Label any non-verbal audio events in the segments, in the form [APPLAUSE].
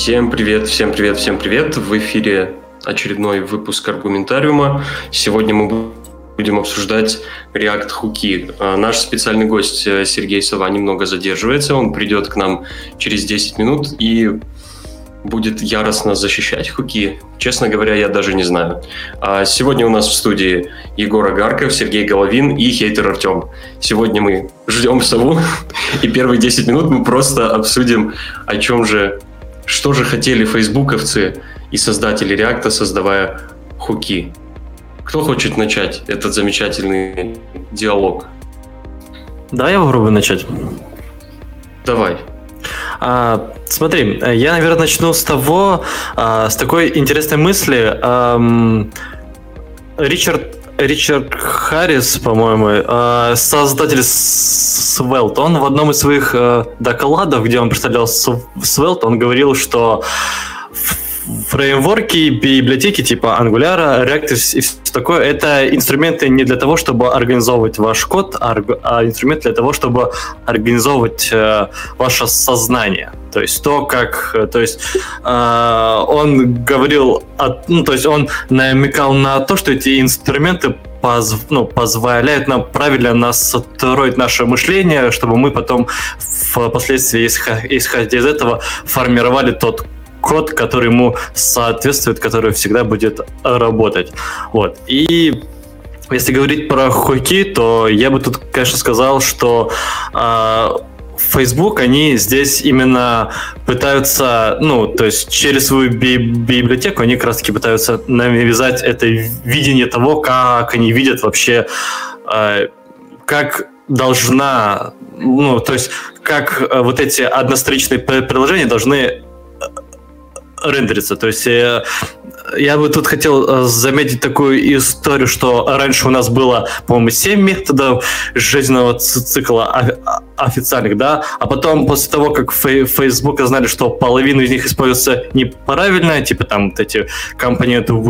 Всем привет, всем привет, всем привет. В эфире очередной выпуск Аргументариума. Сегодня мы будем обсуждать React хуки. А, наш специальный гость э, Сергей Сова немного задерживается. Он придет к нам через 10 минут и будет яростно защищать хуки. Честно говоря, я даже не знаю. А сегодня у нас в студии Егор Агарков, Сергей Головин и хейтер Артем. Сегодня мы ждем сову, [LAUGHS] и первые 10 минут мы просто обсудим, о чем же, что же хотели фейсбуковцы и создатели Реакта, создавая хуки. Кто хочет начать этот замечательный диалог? Да, я попробую начать. Давай. А, смотри, я, наверное, начну с того, а, с такой интересной мысли. А, Ричард Ричард Харрис, по-моему, а, создатель Svelte, он в одном из своих а, докладов, где он представлял Svelte, он говорил, что фреймворки, библиотеки типа Angular, React и все такое, это инструменты не для того, чтобы организовывать ваш код, а, инструмент для того, чтобы организовывать э, ваше сознание. То есть то, как, то есть э, он говорил, о, ну, то есть он намекал на то, что эти инструменты поз, ну, позволяют нам правильно настроить наше мышление, чтобы мы потом впоследствии, исходя из этого, формировали тот код, который ему соответствует, который всегда будет работать. Вот. И если говорить про хуки, то я бы тут, конечно, сказал, что э, Facebook, они здесь именно пытаются, ну, то есть через свою би- библиотеку они как раз-таки пытаются навязать это видение того, как они видят вообще, э, как должна, ну, то есть как э, вот эти одностраничные приложения должны рендерится. То есть э, я бы тут хотел э, заметить такую историю, что раньше у нас было, по-моему, 7 методов жизненного цикла официальных, да, а потом после того, как Facebook знали, что половина из них используется неправильно, типа там вот эти компоненты в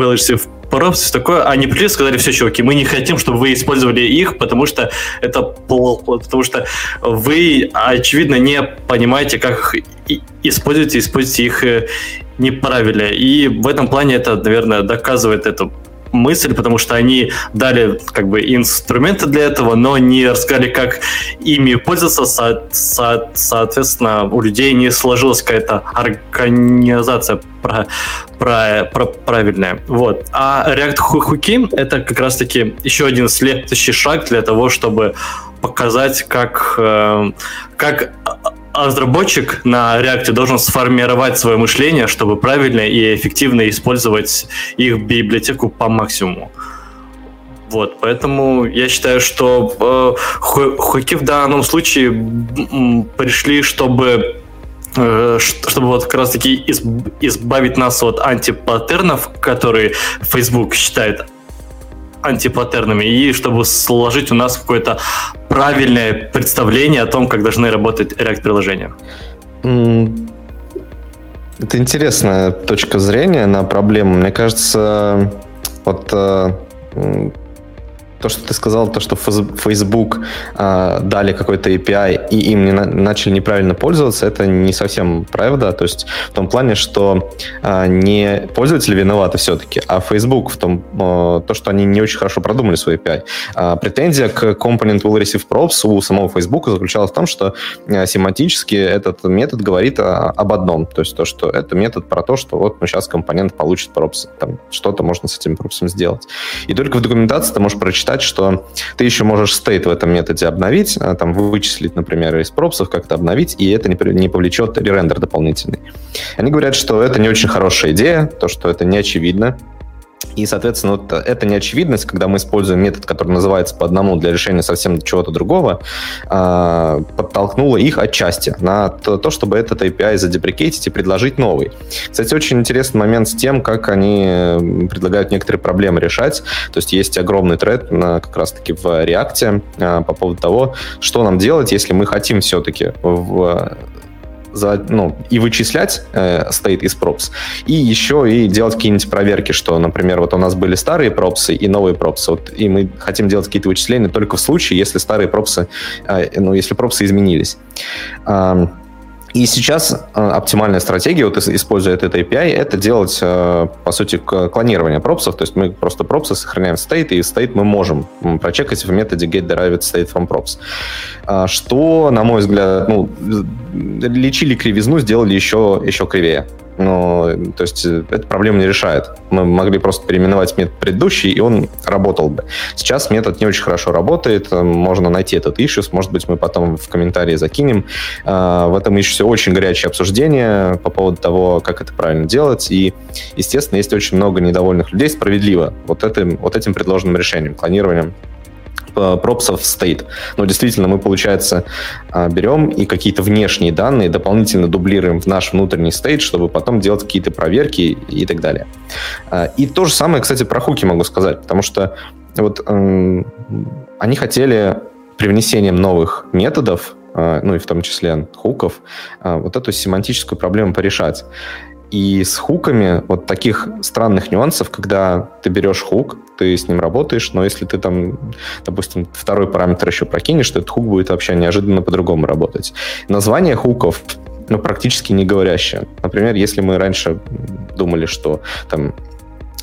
Props, все такое, они пришли и сказали, все, чуваки, мы не хотим, чтобы вы использовали их, потому что это плохо, потому что вы, очевидно, не понимаете, как их используете, используете их э, неправильно. И в этом плане это, наверное, доказывает эту мысль, потому что они дали как бы инструменты для этого, но не рассказали, как ими пользоваться, со, со, соответственно, у людей не сложилась какая-то организация про, про, про, правильная. Вот. А React Hooky — это как раз-таки еще один следующий шаг для того, чтобы показать, как, э, как разработчик на React должен сформировать свое мышление, чтобы правильно и эффективно использовать их библиотеку по максимуму. Вот, поэтому я считаю, что э, хуки в данном случае пришли, чтобы э, чтобы вот как раз таки избавить нас от антипаттернов, которые Facebook считает антипаттернами, и чтобы сложить у нас какое-то правильное представление о том, как должны работать React-приложения. Это интересная точка зрения на проблему. Мне кажется, вот э, то, что ты сказал, то, что Facebook э, дали какой-то API и им не на, начали неправильно пользоваться, это не совсем правда. То есть в том плане, что э, не пользователи виноваты все-таки, а Facebook в том, э, то, что они не очень хорошо продумали свой API. Э, претензия к Component Will Receive Props у самого Facebook заключалась в том, что э, семантически этот метод говорит о, об одном. То есть то, что это метод про то, что вот ну, сейчас компонент получит пропс, там что-то можно с этим пропсом сделать. И только в документации ты можешь прочитать считать, что ты еще можешь стейт в этом методе обновить, а, там вычислить, например, из пропсов как-то обновить, и это не, не повлечет ререндер дополнительный. Они говорят, что это не очень хорошая идея, то, что это не очевидно, и, соответственно, вот эта неочевидность, когда мы используем метод, который называется по одному для решения совсем чего-то другого, а, подтолкнула их отчасти на то, чтобы этот API задеприкейтить и предложить новый. Кстати, очень интересный момент с тем, как они предлагают некоторые проблемы решать. То есть есть огромный тред как раз-таки в React а, по поводу того, что нам делать, если мы хотим все-таки в за, ну, и вычислять э, state из props, и еще и делать какие-нибудь проверки, что, например, вот у нас были старые пропсы и новые пропсы, вот, и мы хотим делать какие-то вычисления только в случае, если старые пропсы, э, ну, если пропсы изменились. И сейчас э, оптимальная стратегия, вот используя этот API, это делать, э, по сути, клонирование пропсов. То есть мы просто пропсы сохраняем в state, и state мы можем прочекать в методе getDerived state from props. А, что, на мой взгляд, ну, лечили кривизну, сделали еще, еще кривее но то есть э, эта проблема не решает. Мы могли просто переименовать метод предыдущий, и он работал бы. Сейчас метод не очень хорошо работает, э, можно найти этот issue, может быть, мы потом в комментарии закинем. А, в этом issue очень горячее обсуждение по поводу того, как это правильно делать, и, естественно, есть очень много недовольных людей, справедливо, вот этим, вот этим предложенным решением, клонированием пропсов стоит. Но действительно мы, получается, а, берем и какие-то внешние данные дополнительно дублируем в наш внутренний стейт, чтобы потом делать какие-то проверки и так далее. А, и то же самое, кстати, про хуки могу сказать, потому что вот они хотели привнесением новых методов, ну и в том числе хуков, вот эту семантическую проблему порешать. И с хуками вот таких странных нюансов, когда ты берешь хук, ты с ним работаешь, но если ты там, допустим, второй параметр еще прокинешь, то этот хук будет вообще неожиданно по-другому работать. Название хуков ну, практически не говорящее. Например, если мы раньше думали, что там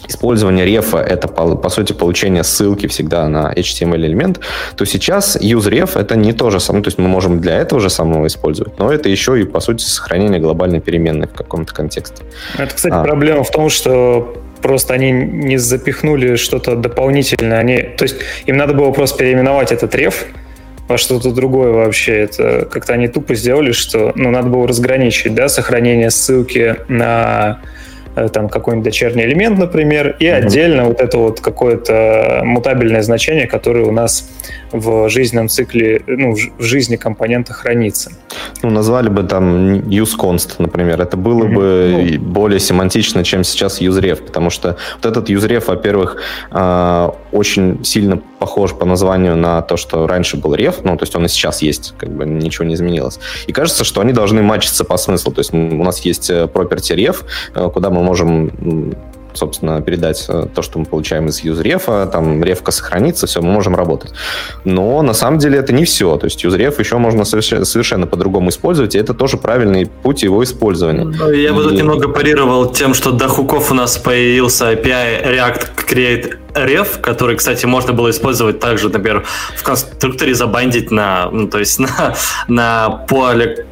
использование рефа — это, по, по сути, получение ссылки всегда на HTML-элемент, то сейчас useRef — это не то же самое, то есть мы можем для этого же самого использовать, но это еще и, по сути, сохранение глобальной переменной в каком-то контексте. Это, кстати, а. проблема в том, что просто они не запихнули что-то дополнительное. Они, то есть им надо было просто переименовать этот реф во что-то другое вообще. Это как-то они тупо сделали, что ну, надо было разграничить да, сохранение ссылки на там какой-нибудь дочерний элемент, например, и отдельно вот это вот какое-то мутабельное значение, которое у нас в жизненном цикле, ну, в жизни компонента хранится. Ну, назвали бы там useConst, например. Это было mm-hmm. бы ну. более семантично, чем сейчас useRef, потому что вот этот useRef, во-первых, а, очень сильно похож по названию на то, что раньше был ref, ну, то есть он и сейчас есть, как бы ничего не изменилось. И кажется, что они должны матчиться по смыслу, то есть у нас есть э, property ref, э, куда мы можем собственно, передать э, то, что мы получаем из юзрефа, там рефка сохранится, все, мы можем работать. Но на самом деле это не все. То есть юзреф еще можно совершенно, по-другому использовать, и это тоже правильный путь его использования. Ну, я бы тут немного парировал тем, что до хуков у нас появился API React Create Ref, который, кстати, можно было использовать также, например, в конструкторе забандить на, ну, то есть [LAUGHS] на, на поле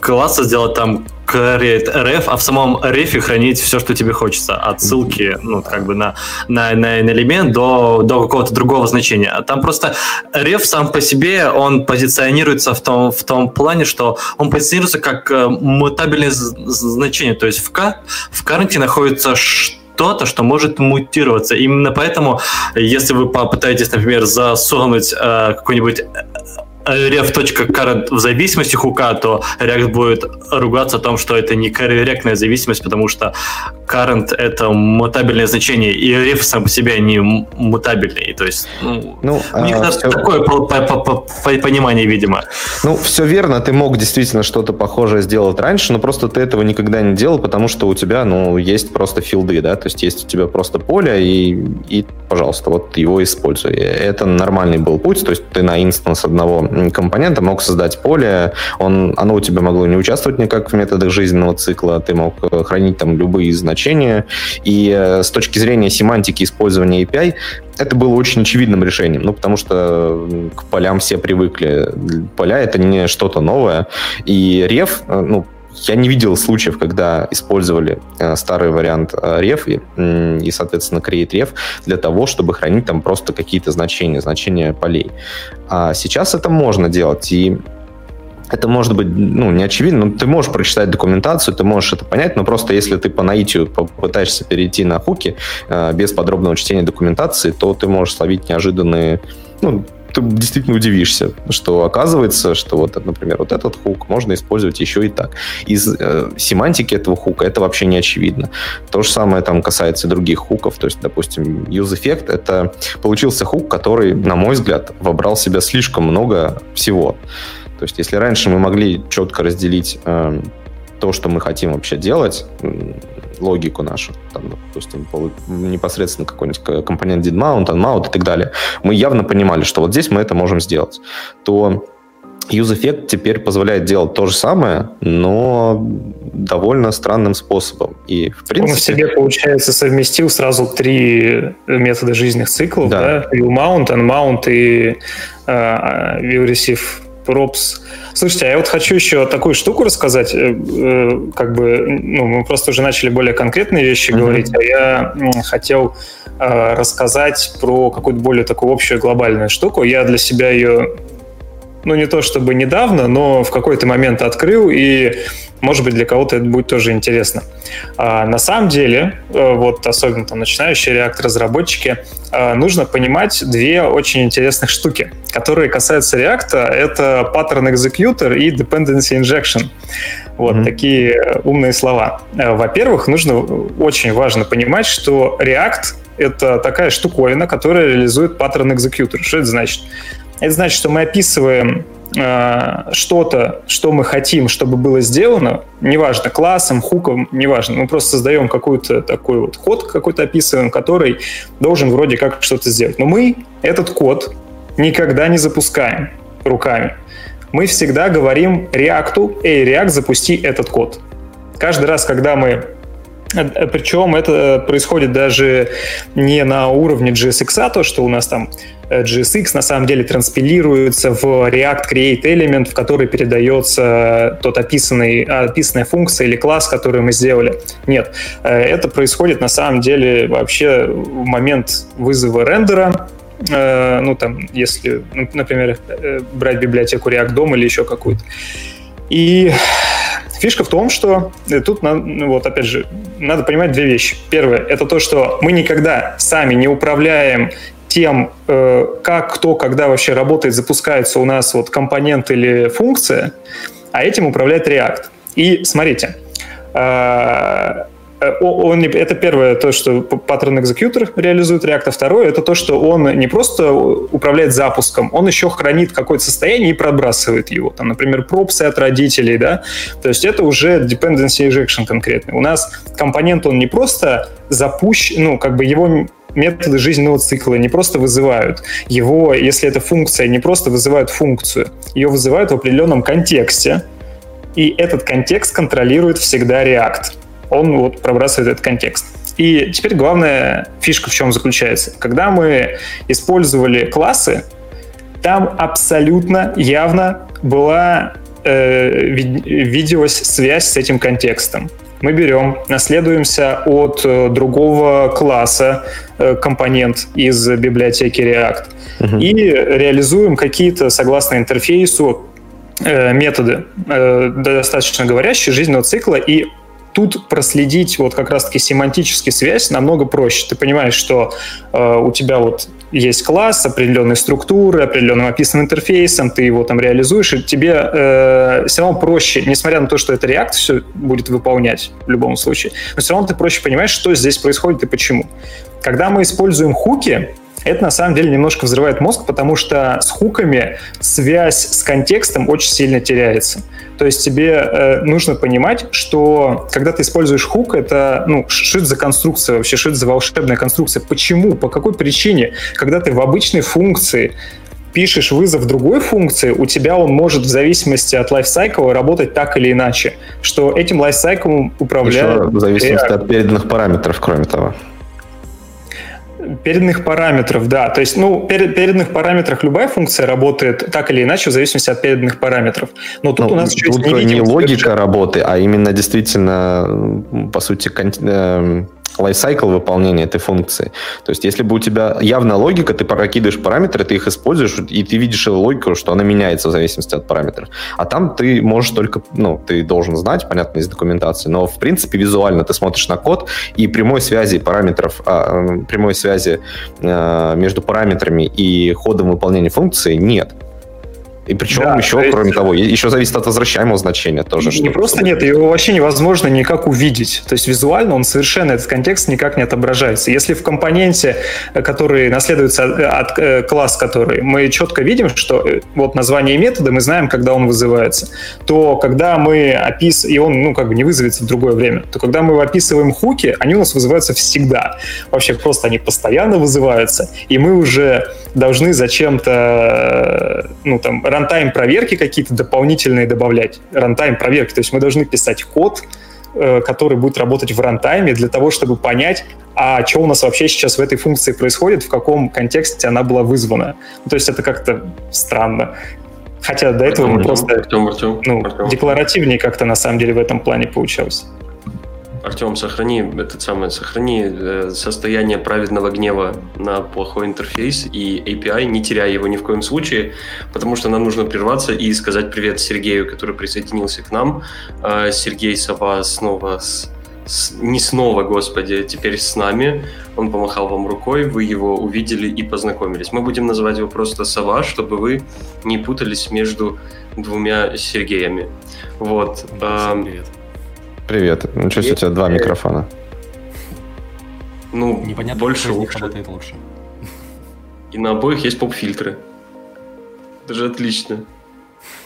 класса сделать там create ref, а в самом рефе хранить все, что тебе хочется, от ссылки, ну, как бы на, на, на, на элемент до, до какого-то другого значения. А там просто реф сам по себе, он позиционируется в том, в том плане, что он позиционируется как э, мутабельное значение, то есть в, к, в current находится что-то, что может мутироваться. Именно поэтому, если вы попытаетесь, например, засунуть э, какой-нибудь ref.current в зависимости хука, то React будет ругаться о том, что это не корректная зависимость, потому что current — это мутабельное значение, и ref сам по себе не мутабельный. То есть ну, ну, у них а, все... такое понимание, видимо. Ну, все верно, ты мог действительно что-то похожее сделать раньше, но просто ты этого никогда не делал, потому что у тебя, ну, есть просто филды, да, то есть есть у тебя просто поле, и, и пожалуйста, вот его используй. Это нормальный был путь, то есть ты на инстанс одного компонента мог создать поле, он, оно у тебя могло не участвовать никак в методах жизненного цикла, ты мог э, хранить там любые значения, и э, с точки зрения семантики использования API это было очень очевидным решением, ну, потому что к полям все привыкли. Поля — это не что-то новое, и реф, э, ну, я не видел случаев, когда использовали э, старый вариант э, ref и, э, и, соответственно, create ref для того, чтобы хранить там просто какие-то значения, значения полей. А сейчас это можно делать, и это может быть, ну, не очевидно, но ты можешь прочитать документацию, ты можешь это понять, но просто если ты по наитию попытаешься перейти на хуки э, без подробного чтения документации, то ты можешь словить неожиданные, ну, ты действительно удивишься, что оказывается, что вот, например, вот этот хук можно использовать еще и так. Из э, семантики этого хука это вообще не очевидно. То же самое там касается других хуков, то есть, допустим, use effect это получился хук, который, на мой взгляд, вобрал в себя слишком много всего. То есть, если раньше мы могли четко разделить э, то, что мы хотим вообще делать, логику нашу, там, допустим, непосредственно какой-нибудь компонент did mount, unmount и так далее, мы явно понимали, что вот здесь мы это можем сделать, то UseEffect теперь позволяет делать то же самое, но довольно странным способом. И в принципе... Он в себе, получается, совместил сразу три метода жизненных циклов, да? да? View Mount, Unmount и uh, View Receive Props. Слушайте, а я вот хочу еще такую штуку рассказать. Э, э, как бы, ну, мы просто уже начали более конкретные вещи mm-hmm. говорить, а я хотел э, рассказать про какую-то более такую общую глобальную штуку. Я для себя ее ну, не то чтобы недавно, но в какой-то момент открыл, и, может быть, для кого-то это будет тоже интересно. А, на самом деле, э, вот особенно там начинающие реактор-разработчики, э, нужно понимать две очень интересных штуки, которые касаются React. Это pattern executor и dependency injection. Вот mm-hmm. такие умные слова. Э, во-первых, нужно очень важно понимать, что React — это такая штуковина, которая реализует pattern executor. Что это значит? Это значит, что мы описываем э, что-то, что мы хотим, чтобы было сделано, неважно, классом, хуком, неважно, мы просто создаем какой-то такой вот код какой-то описываем, который должен вроде как что-то сделать. Но мы этот код никогда не запускаем руками. Мы всегда говорим React, эй, React, запусти этот код. Каждый раз, когда мы э, причем это происходит даже не на уровне JSX, то, что у нас там JSX на самом деле транспилируется в React Create Element, в который передается тот описанный, описанная функция или класс, который мы сделали. Нет, э, это происходит на самом деле вообще в момент вызова рендера, э, ну там, если, ну, например, э, брать библиотеку React DOM или еще какую-то. И фишка в том, что тут, ну, вот опять же, надо понимать две вещи. Первое, это то, что мы никогда сами не управляем тем, э, как, кто, когда вообще работает, запускается у нас вот компонент или функция, а этим управляет React. И смотрите, э, он, это первое, то, что паттерн экзекьютор реализует React, а второе, это то, что он не просто управляет запуском, он еще хранит какое-то состояние и пробрасывает его. Там, например, пропсы от родителей, да, то есть это уже dependency injection конкретный. У нас компонент, он не просто запущен, ну, как бы его методы жизненного цикла не просто вызывают его, если это функция, не просто вызывают функцию, ее вызывают в определенном контексте, и этот контекст контролирует всегда React. Он вот пробрасывает этот контекст. И теперь главная фишка в чем заключается. Когда мы использовали классы, там абсолютно явно была э, виделась связь с этим контекстом мы берем, наследуемся от э, другого класса э, компонент из библиотеки React угу. и реализуем какие-то, согласно интерфейсу, э, методы, достаточно говорящие, жизненного цикла, и тут проследить вот как раз-таки семантически связь намного проще. Ты понимаешь, что э, у тебя вот есть класс определенной структуры, определенным описанным интерфейсом, ты его там реализуешь, и тебе э, все равно проще, несмотря на то, что это React все будет выполнять в любом случае, но все равно ты проще понимаешь, что здесь происходит и почему. Когда мы используем хуки, это на самом деле немножко взрывает мозг, потому что с хуками связь с контекстом очень сильно теряется. То есть тебе э, нужно понимать, что когда ты используешь хук, это, ну, что это за конструкция вообще, что это за волшебная конструкция, почему, по какой причине, когда ты в обычной функции пишешь вызов другой функции, у тебя он может в зависимости от лайфсайкла работать так или иначе, что этим лайфсайклом управляет... Еще в зависимости от переданных параметров, кроме того. Переданных параметров, да. То есть, ну, перед, переданных параметрах любая функция работает так или иначе в зависимости от переданных параметров. Но тут ну, у нас еще тут не логика работы, а именно действительно, по сути, кон- э, лайфсайкл выполнения этой функции. То есть, если бы у тебя явная логика, ты прокидываешь параметры, ты их используешь, и ты видишь логику, что она меняется в зависимости от параметров. А там ты можешь только, ну, ты должен знать, понятно, из документации, но, в принципе, визуально ты смотришь на код, и прямой связи параметров, а, прямой связи а, между параметрами и ходом выполнения функции нет. И причем да, еще, то кроме того, еще зависит от возвращаемого значения тоже. Не просто нет, его вообще невозможно никак увидеть. То есть визуально он совершенно, этот контекст никак не отображается. Если в компоненте, э, который наследуется от, от э, класс, который мы четко видим, что э, вот название метода, мы знаем, когда он вызывается, то когда мы описываем, и он, ну, как бы не вызовется в другое время, то когда мы описываем хуки, они у нас вызываются всегда. Вообще просто они постоянно вызываются, и мы уже должны зачем-то, ну, там, runtime проверки какие-то дополнительные добавлять. Runtime проверки. То есть мы должны писать код, э, который будет работать в runtime е для того, чтобы понять, а что у нас вообще сейчас в этой функции происходит, в каком контексте она была вызвана. Ну, то есть это как-то странно. Хотя до этого Артем, мы просто Артем, Артем, ну, Артем. декларативнее как-то на самом деле в этом плане получалось. Артем, сохрани этот самый, сохрани э, состояние праведного гнева на плохой интерфейс и API, не теряя его ни в коем случае, потому что нам нужно прерваться и сказать привет Сергею, который присоединился к нам. Э, Сергей Сова снова с с, не снова, господи, теперь с нами. Он помахал вам рукой, вы его увидели и познакомились. Мы будем называть его просто Сова, чтобы вы не путались между двумя Сергеями. Вот. Да, всем привет. Привет. Ну, что, у тебя два микрофона? Ну, Непонятно, больше лучше. работает лучше. И на обоих есть поп-фильтры. Это же отлично.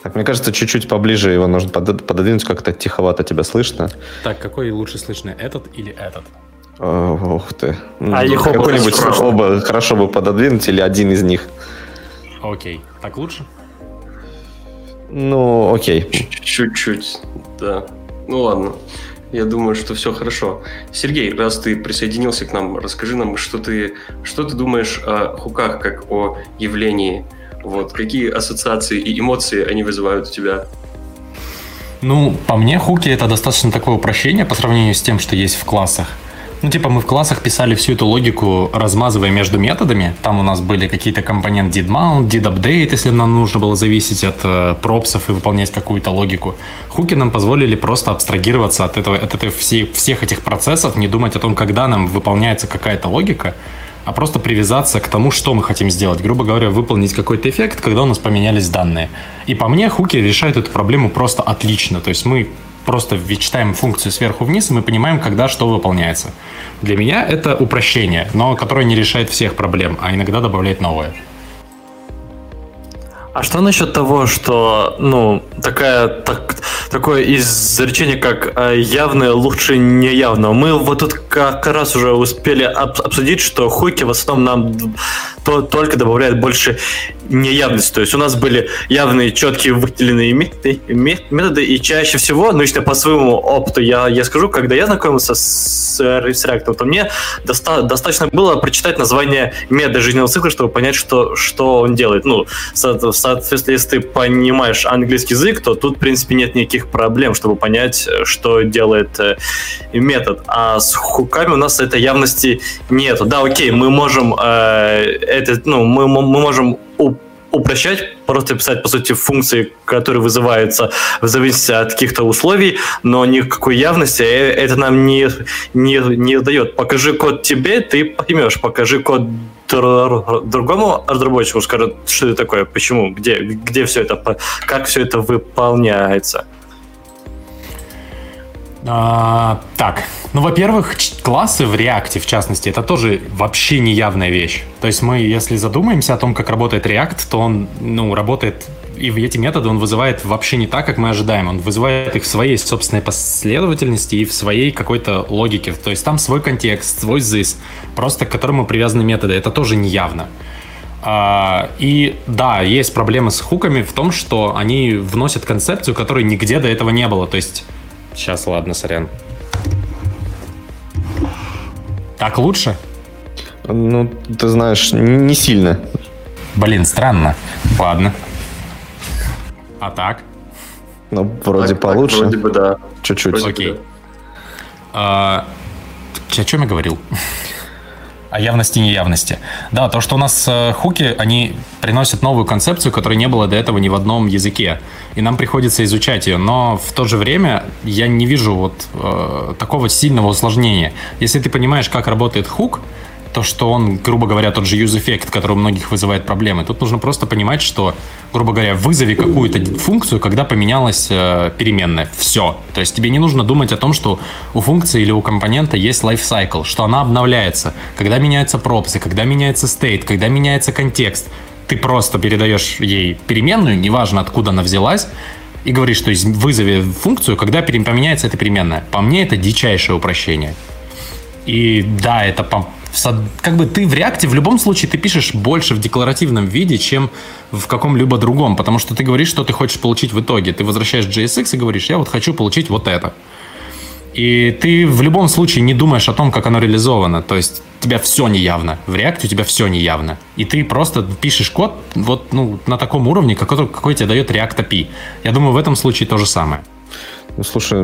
Так, мне кажется, чуть-чуть поближе его нужно пододвинуть, как-то тиховато тебя слышно. Так, какой лучше слышно, этот или этот? Ух ты. А их Какой-нибудь оба хорошо бы пододвинуть или один из них. Окей. Так лучше? Ну, окей. Чуть-чуть, да. Ну ладно. Я думаю, что все хорошо. Сергей, раз ты присоединился к нам, расскажи нам, что ты, что ты думаешь о хуках как о явлении вот, какие ассоциации и эмоции они вызывают у тебя? Ну, по мне, хуки это достаточно такое упрощение по сравнению с тем, что есть в классах. Ну, типа, мы в классах писали всю эту логику, размазывая между методами. Там у нас были какие-то компоненты did mount, did update, если нам нужно было зависеть от э, пропсов и выполнять какую-то логику. Хуки нам позволили просто абстрагироваться от, этого, от этой, всей, всех этих процессов, не думать о том, когда нам выполняется какая-то логика, а просто привязаться к тому, что мы хотим сделать. Грубо говоря, выполнить какой-то эффект, когда у нас поменялись данные. И по мне, хуки решают эту проблему просто отлично. То есть мы просто читаем функцию сверху вниз, и мы понимаем, когда что выполняется. Для меня это упрощение, но которое не решает всех проблем, а иногда добавляет новое. А что насчет того, что, ну, такая, так, такое изречение, как э, явное лучше неявного? Мы вот тут как раз уже успели обсудить, что хуйки в основном нам то, только добавляют больше неявности. То есть у нас были явные, четкие, выделенные методы, методы и чаще всего, ну, лично по своему опыту я, я скажу, когда я знакомился с, с React, то мне доста- достаточно было прочитать название метода жизненного цикла, чтобы понять, что, что он делает. Ну, со- соответственно, если ты понимаешь английский язык, то тут, в принципе, нет никаких проблем, чтобы понять, что делает э, метод. А с хуками у нас этой явности нету. Да, окей, мы можем э, это, ну, мы, мы можем упрощать, просто писать, по сути, функции, которые вызываются в зависимости от каких-то условий, но никакой явности э, это нам не, не, не дает. Покажи код тебе, ты поймешь. Покажи код другому разработчику, скажет, что это такое, почему, где, где все это, как все это выполняется. А, так, ну, во-первых, классы в React, в частности, это тоже вообще неявная вещь. То есть мы, если задумаемся о том, как работает React, то он, ну, работает и эти методы он вызывает вообще не так, как мы ожидаем. Он вызывает их в своей собственной последовательности и в своей какой-то логике. То есть там свой контекст, свой this, просто к которому привязаны методы. Это тоже неявно. А, и да, есть проблемы с хуками в том, что они вносят концепцию, которой нигде до этого не было. То есть Сейчас, ладно, сорян. Так лучше? Ну, ты знаешь, не сильно. Блин, странно. Ладно. А так? Ну, вроде так, получше. Так, вроде бы да. Чуть-чуть. Окей. А, о чем я говорил? О явности и неявности. Да, то, что у нас э, хуки, они приносят новую концепцию, которой не было до этого ни в одном языке. И нам приходится изучать ее. Но в то же время я не вижу вот э, такого сильного усложнения. Если ты понимаешь, как работает хук, то, что он, грубо говоря, тот же use-эффект, который у многих вызывает проблемы. Тут нужно просто понимать, что, грубо говоря, вызови какую-то функцию, когда поменялась э, переменная. Все. То есть тебе не нужно думать о том, что у функции или у компонента есть lifecycle, что она обновляется, когда меняются пропсы, когда меняется state, когда меняется контекст. Ты просто передаешь ей переменную, неважно откуда она взялась, и говоришь, что вызови функцию, когда поменяется эта переменная. По мне это дичайшее упрощение. И да, это как бы ты в реакте в любом случае ты пишешь больше в декларативном виде, чем в каком-либо другом, потому что ты говоришь, что ты хочешь получить в итоге. Ты возвращаешь JSX и говоришь, я вот хочу получить вот это. И ты в любом случае не думаешь о том, как оно реализовано. То есть у тебя все неявно. В React у тебя все неявно. И ты просто пишешь код вот ну, на таком уровне, какой, какой тебе дает React API. Я думаю, в этом случае то же самое. Ну, слушай,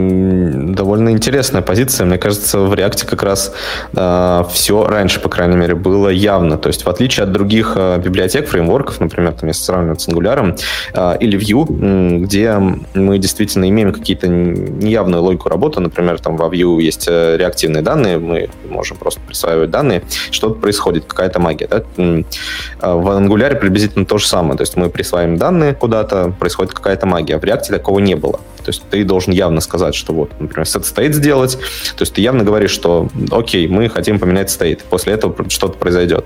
довольно интересная позиция. Мне кажется, в React как раз э, а, все раньше, по крайней мере, было явно. То есть, в отличие от других э, библиотек, фреймворков, например, там, если сравнивать с Angular э, или Vue, где мы действительно имеем какие-то неявную логику работы, например, там во Vue есть э, реактивные данные, мы можем просто присваивать данные, что-то происходит, какая-то магия. Да? В Angular приблизительно то же самое. То есть мы присваиваем данные куда-то, происходит какая-то магия. В React такого не было. То есть ты должен явно сказать, что вот, например, set state сделать. То есть ты явно говоришь, что окей, мы хотим поменять state. После этого что-то произойдет.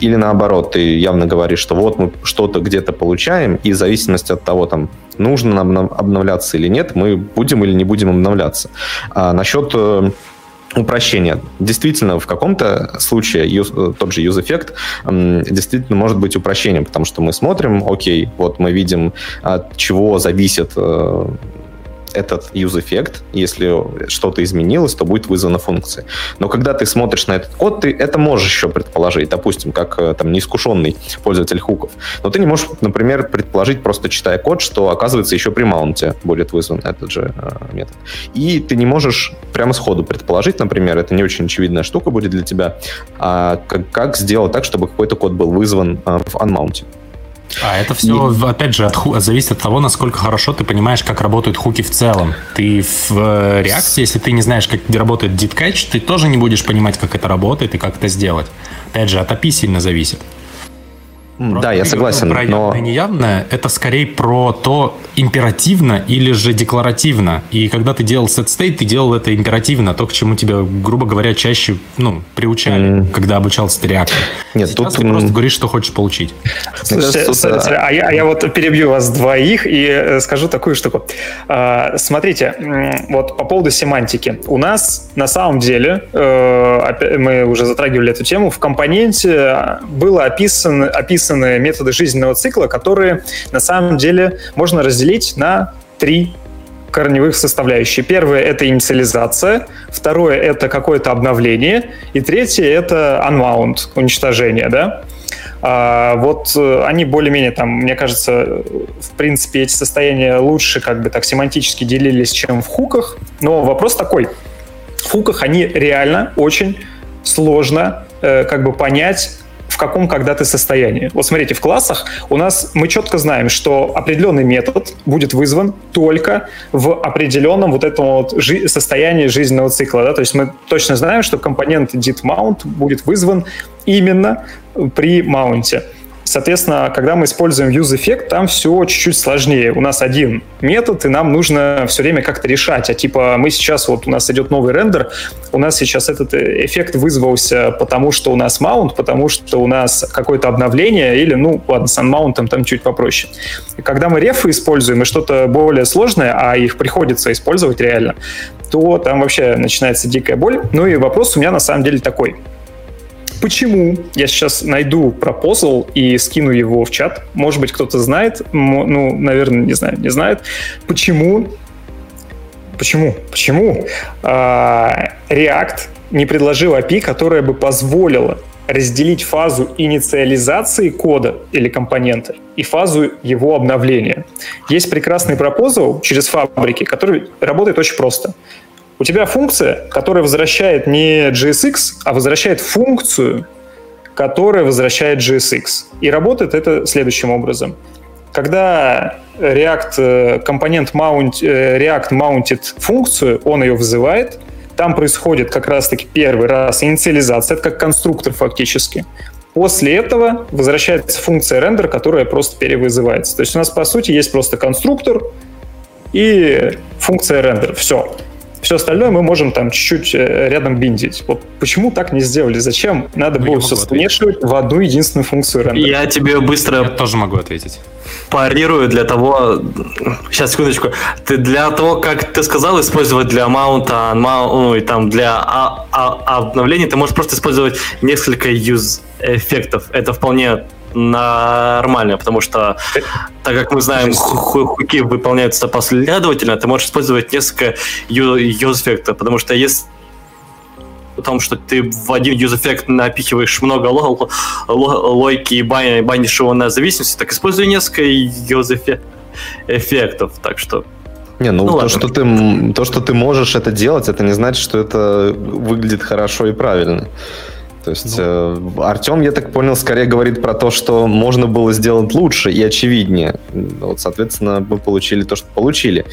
Или наоборот, ты явно говоришь, что вот мы что-то где-то получаем, и в зависимости от того, там, нужно нам обновляться или нет, мы будем или не будем обновляться. А насчет э, упрощение. Действительно, в каком-то случае use, тот же use effect действительно может быть упрощением, потому что мы смотрим, окей, вот мы видим, от чего зависит э, этот use-эффект, если что-то изменилось, то будет вызвана функция. Но когда ты смотришь на этот код, ты это можешь еще предположить, допустим, как э, там неискушенный пользователь хуков. Но ты не можешь, например, предположить, просто читая код, что, оказывается, еще при маунте будет вызван этот же э, метод. И ты не можешь прямо сходу предположить, например, это не очень очевидная штука будет для тебя, а как, как сделать так, чтобы какой-то код был вызван э, в unmount. А это все, и... опять же, от, зависит от того, насколько хорошо ты понимаешь, как работают хуки в целом. Ты в э, реакции, если ты не знаешь, как работает did catch, ты тоже не будешь понимать, как это работает и как это сделать. Опять же, от API сильно зависит. Просто да, я согласен. Про но... явное неявное это скорее про то, императивно или же декларативно. И когда ты делал set state, ты делал это императивно, то, к чему тебя, грубо говоря, чаще ну, приучали, mm. когда обучался ты реакции. Нет, Сейчас тут... ты просто говоришь, что хочешь получить. Слушайте, тут... слушайте а, я, а я вот перебью вас двоих и э, скажу такую штуку. А, смотрите, вот по поводу семантики. У нас на самом деле, э, мы уже затрагивали эту тему, в компоненте было описано, описано описаны методы жизненного цикла, которые на самом деле можно разделить на три корневых составляющие. Первое — это инициализация, второе — это какое-то обновление, и третье — это unmount, уничтожение, да? А, вот э, они более-менее там, мне кажется, в принципе, эти состояния лучше как бы так семантически делились, чем в хуках, но вопрос такой. В хуках они реально очень сложно э, как бы понять, в каком когда ты состоянии. Вот смотрите, в классах у нас мы четко знаем, что определенный метод будет вызван только в определенном вот этом вот жи- состоянии жизненного цикла. Да? То есть мы точно знаем, что компонент did будет вызван именно при маунте. Соответственно, когда мы используем use-эффект, там все чуть-чуть сложнее. У нас один метод, и нам нужно все время как-то решать. А типа мы сейчас, вот у нас идет новый рендер, у нас сейчас этот э, эффект вызвался потому, что у нас маунт, потому что у нас какое-то обновление, или, ну, ладно, с unmount там чуть попроще. И когда мы рефы используем и что-то более сложное, а их приходится использовать реально, то там вообще начинается дикая боль. Ну и вопрос у меня на самом деле такой – Почему? Я сейчас найду пропозал и скину его в чат. Может быть, кто-то знает. Ну, наверное, не знаю, не знает. Почему? Почему? Почему а, React не предложил API, которая бы позволила разделить фазу инициализации кода или компонента и фазу его обновления. Есть прекрасный пропозал через фабрики, который работает очень просто. У тебя функция, которая возвращает не JSX, а возвращает функцию, которая возвращает JSX. И работает это следующим образом. Когда React э, компонент mount, э, React маунтит функцию, он ее вызывает, там происходит как раз-таки первый раз инициализация, это как конструктор фактически. После этого возвращается функция render, которая просто перевызывается. То есть у нас, по сути, есть просто конструктор и функция render. Все. Все остальное мы можем там чуть-чуть э, рядом биндить. Вот почему так не сделали? Зачем надо ну, было все смешивать в одну единственную функцию рендера? Я тебе быстро... Я тоже могу ответить. Парирую для того... Сейчас, секундочку. Ты для того, как ты сказал, использовать для маунта, ну и там для а, а, обновления, ты можешь просто использовать несколько юз эффектов. Это вполне нормально, потому что, так как мы знаем, хуки выполняются последовательно, ты можешь использовать несколько юз-эффектов, потому что если о том, что ты в один юз-эффект напихиваешь много логики и банишь его на зависимости, так используй несколько юз-эффектов, так что не, ну, ну то, что ты, то, что ты можешь это делать, это не значит, что это выглядит хорошо и правильно. То есть ну. э, Артем, я так понял, скорее говорит про то, что можно было сделать лучше и очевиднее. Вот, соответственно, мы получили то, что получили.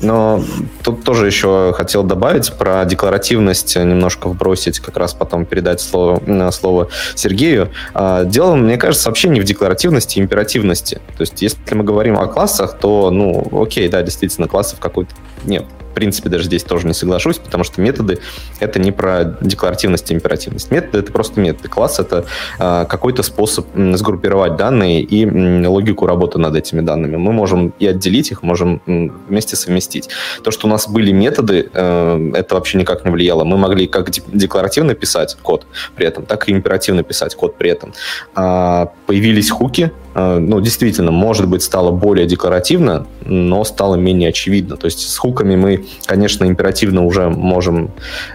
Но тут тоже еще хотел добавить про декларативность, немножко вбросить, как раз потом передать слово, слово Сергею. А, дело, мне кажется, вообще не в декларативности, а императивности. То есть если мы говорим о классах, то, ну, окей, да, действительно, классов какой-то нет принципе, даже здесь тоже не соглашусь, потому что методы — это не про декларативность и императивность. Методы — это просто методы. Класс — это э, какой-то способ сгруппировать данные и логику работы над этими данными. Мы можем и отделить их, можем вместе совместить. То, что у нас были методы, э, это вообще никак не влияло. Мы могли как декларативно писать код при этом, так и императивно писать код при этом. А, появились хуки, ну, действительно, может быть, стало более декларативно, но стало менее очевидно. То есть с хуками мы, конечно, императивно уже можем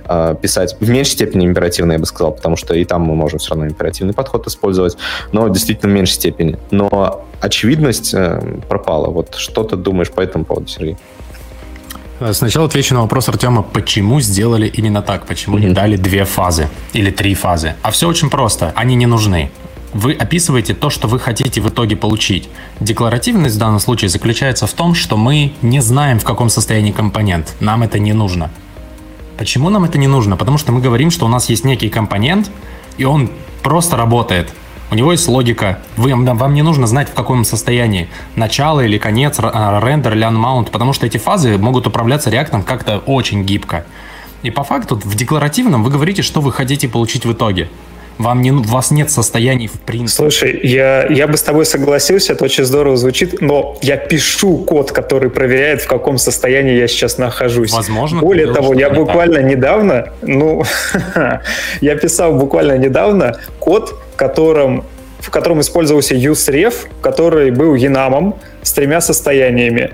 э, писать в меньшей степени императивно, я бы сказал, потому что и там мы можем все равно императивный подход использовать, но действительно в меньшей степени. Но очевидность э, пропала. Вот что ты думаешь по этому поводу, Сергей? Э, сначала отвечу на вопрос Артема, почему сделали именно так, почему mm-hmm. не дали две фазы или три фазы. А все очень просто, они не нужны вы описываете то, что вы хотите в итоге получить. Декларативность в данном случае заключается в том, что мы не знаем, в каком состоянии компонент. Нам это не нужно. Почему нам это не нужно? Потому что мы говорим, что у нас есть некий компонент, и он просто работает. У него есть логика. Вы, вам не нужно знать, в каком состоянии. Начало или конец, рендер или unmount, потому что эти фазы могут управляться реактом как-то очень гибко. И по факту в декларативном вы говорите, что вы хотите получить в итоге. Вам не, у вас нет состояний в принципе. Слушай, я, я бы с тобой согласился, это очень здорово звучит, но я пишу код, который проверяет, в каком состоянии я сейчас нахожусь. Возможно. Более того, я буквально так. недавно, ну, [LAUGHS] я писал буквально недавно код, которым, в котором использовался useRef, который был енамом с тремя состояниями.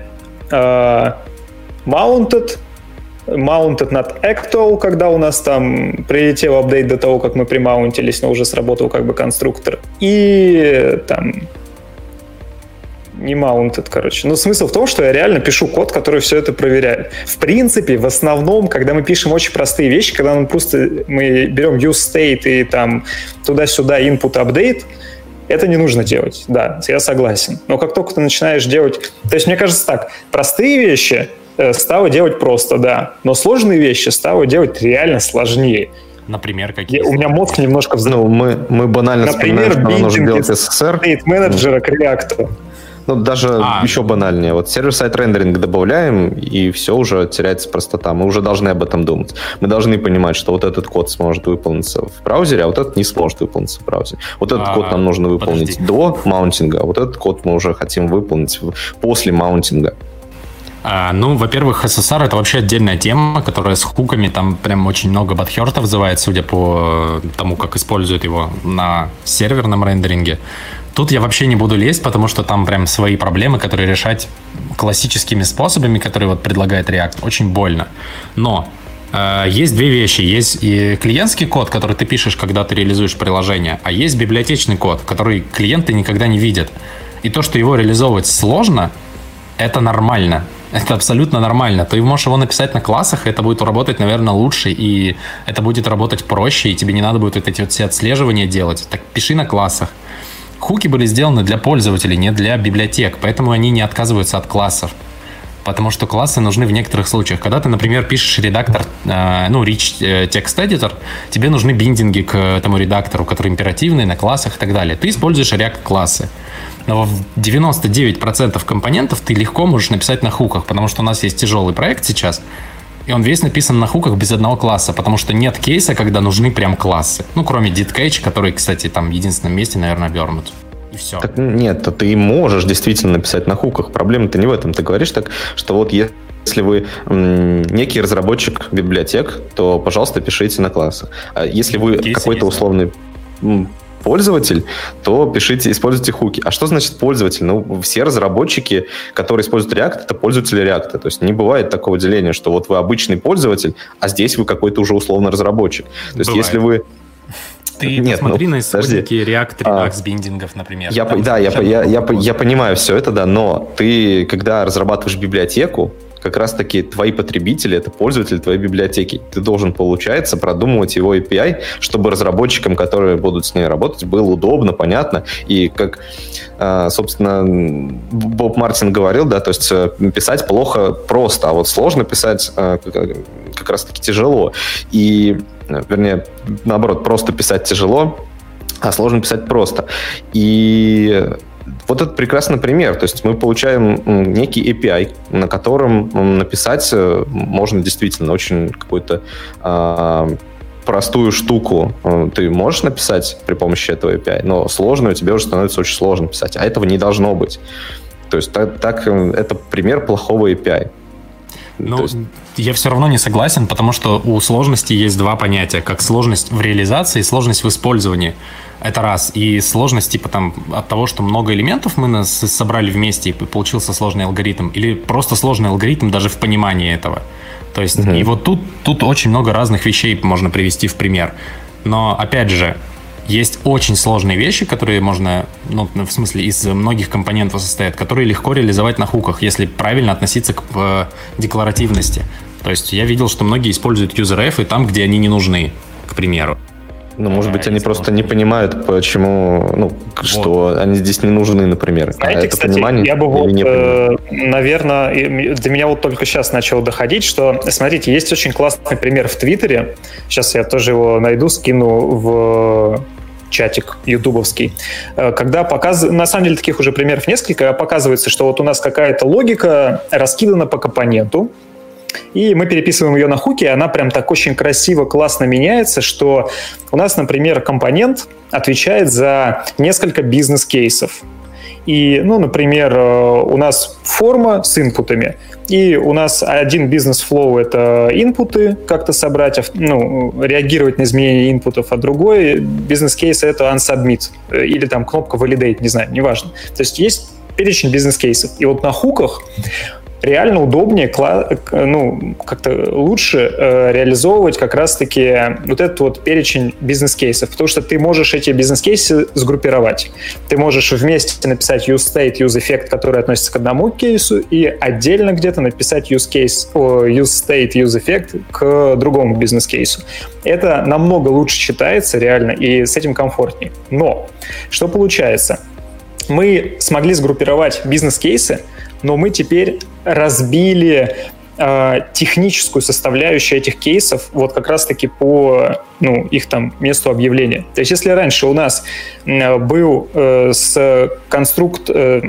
Uh, mounted, mounted над actual, когда у нас там прилетел апдейт до того, как мы примаунтились, но уже сработал как бы конструктор. И там не mounted, короче. Но смысл в том, что я реально пишу код, который все это проверяет. В принципе, в основном, когда мы пишем очень простые вещи, когда мы просто мы берем use state и там туда-сюда input update, это не нужно делать, да, я согласен. Но как только ты начинаешь делать... То есть, мне кажется так, простые вещи стало делать просто, да. Но сложные вещи стало делать реально сложнее. Например, какие? У меня мозг немножко взрыв. Ну, мы, мы банально Например, вспоминаем, что нужно делать SSR. менеджера к React. Ну, даже а, еще банальнее. Вот сервер-сайт рендеринг добавляем, и все уже теряется простота. Мы уже должны об этом думать. Мы должны понимать, что вот этот код сможет выполниться в браузере, а вот этот не сможет выполниться в браузере. Вот этот а, код нам нужно выполнить подожди. до маунтинга, а вот этот код мы уже хотим выполнить после маунтинга. А, ну, во-первых, SSR это вообще отдельная тема, которая с хуками, там прям очень много бадхерта вызывает, судя по тому, как используют его на серверном рендеринге. Тут я вообще не буду лезть, потому что там прям свои проблемы, которые решать классическими способами, которые вот предлагает React, очень больно. Но э, есть две вещи. Есть и клиентский код, который ты пишешь, когда ты реализуешь приложение, а есть библиотечный код, который клиенты никогда не видят. И то, что его реализовывать сложно, это нормально. Это абсолютно нормально. Ты можешь его написать на классах, и это будет работать, наверное, лучше, и это будет работать проще, и тебе не надо будет вот эти вот все отслеживания делать. Так пиши на классах. Хуки были сделаны для пользователей, не для библиотек, поэтому они не отказываются от классов. Потому что классы нужны в некоторых случаях. Когда ты, например, пишешь редактор, э, ну, rich text editor, тебе нужны биндинги к этому редактору, который императивный, на классах и так далее. Ты используешь React классы но в 99% компонентов ты легко можешь написать на хуках, потому что у нас есть тяжелый проект сейчас, И он весь написан на хуках без одного класса, потому что нет кейса, когда нужны прям классы. Ну, кроме DidCatch, который, кстати, там в единственном месте, наверное, обернут. И все. Так нет, то ты можешь действительно написать на хуках. Проблема-то не в этом. Ты говоришь так, что вот если вы м, некий разработчик библиотек, то, пожалуйста, пишите на классах. А если вы какой-то условный пользователь, то пишите, используйте хуки. А что значит пользователь? Ну, все разработчики, которые используют React, это пользователи React. То есть не бывает такого деления, что вот вы обычный пользователь, а здесь вы какой-то уже условно разработчик. То есть Бывает. если вы Ты Нет, посмотри ну, на исходники React А. Redux биндингов, например. Я, Там да, я, я, я, я понимаю все это, да, но ты, когда разрабатываешь библиотеку, как раз-таки твои потребители, это пользователи твоей библиотеки. Ты должен, получается, продумывать его API, чтобы разработчикам, которые будут с ней работать, было удобно, понятно. И как, э, собственно, Боб Мартин говорил, да, то есть э, писать плохо просто, а вот сложно писать э, как- раз-таки тяжело. И, вернее, наоборот, просто писать тяжело, а сложно писать просто. И вот это прекрасный пример. То есть мы получаем некий API, на котором написать э, можно действительно очень какую-то а, простую штуку э, ты можешь написать при помощи этого API, но сложную тебе уже становится очень сложно писать, а этого не должно быть. То есть так, так, э, это пример плохого API. Ну, есть- я все равно не согласен, потому что у сложности есть два понятия, как сложность в реализации и сложность в использовании. Это раз. И сложность типа там от того, что много элементов мы нас собрали вместе и получился сложный алгоритм, или просто сложный алгоритм даже в понимании этого. То есть, Мгм. и вот тут, тут очень много разных вещей можно привести в пример. Но, опять же, есть очень сложные вещи, которые можно, ну, в смысле, из многих компонентов состоят, которые легко реализовать на хуках, если правильно относиться к э, декларативности. То есть я видел, что многие используют userf и там, где они не нужны, к примеру. Ну, может А, быть, они просто не понимают, почему, ну, к- что они здесь не нужны, например. Знаете, а это кстати, понимание я бы вот, непонимание? наверное, до меня вот только сейчас начало доходить, что, смотрите, есть очень классный пример в Твиттере. Сейчас я тоже его найду, скину в чатик ютубовский, Э, когда показывают, на самом деле таких уже примеров несколько, показывается, что вот у нас какая-то логика раскидана по компоненту, и мы переписываем ее на хуки, и она прям так очень красиво, классно меняется, что у нас, например, компонент отвечает за несколько бизнес-кейсов. И, ну, например, э, у нас форма с инпутами, и у нас один бизнес-флоу — это инпуты, как-то собрать, ав- ну, реагировать на изменения инпутов, а другой бизнес-кейс — это unsubmit, э, или там кнопка validate, не знаю, неважно. То есть есть перечень бизнес-кейсов. И вот на хуках реально удобнее, ну, как-то лучше э, реализовывать как раз-таки вот этот вот перечень бизнес-кейсов, потому что ты можешь эти бизнес-кейсы сгруппировать. Ты можешь вместе написать use state, use effect, который относится к одному кейсу, и отдельно где-то написать use case, use state, use effect к другому бизнес-кейсу. Это намного лучше читается реально, и с этим комфортнее. Но что получается? мы смогли сгруппировать бизнес-кейсы, но мы теперь разбили э, техническую составляющую этих кейсов вот как раз-таки по ну, их там месту объявления. То есть если раньше у нас э, был э, с конструкт э,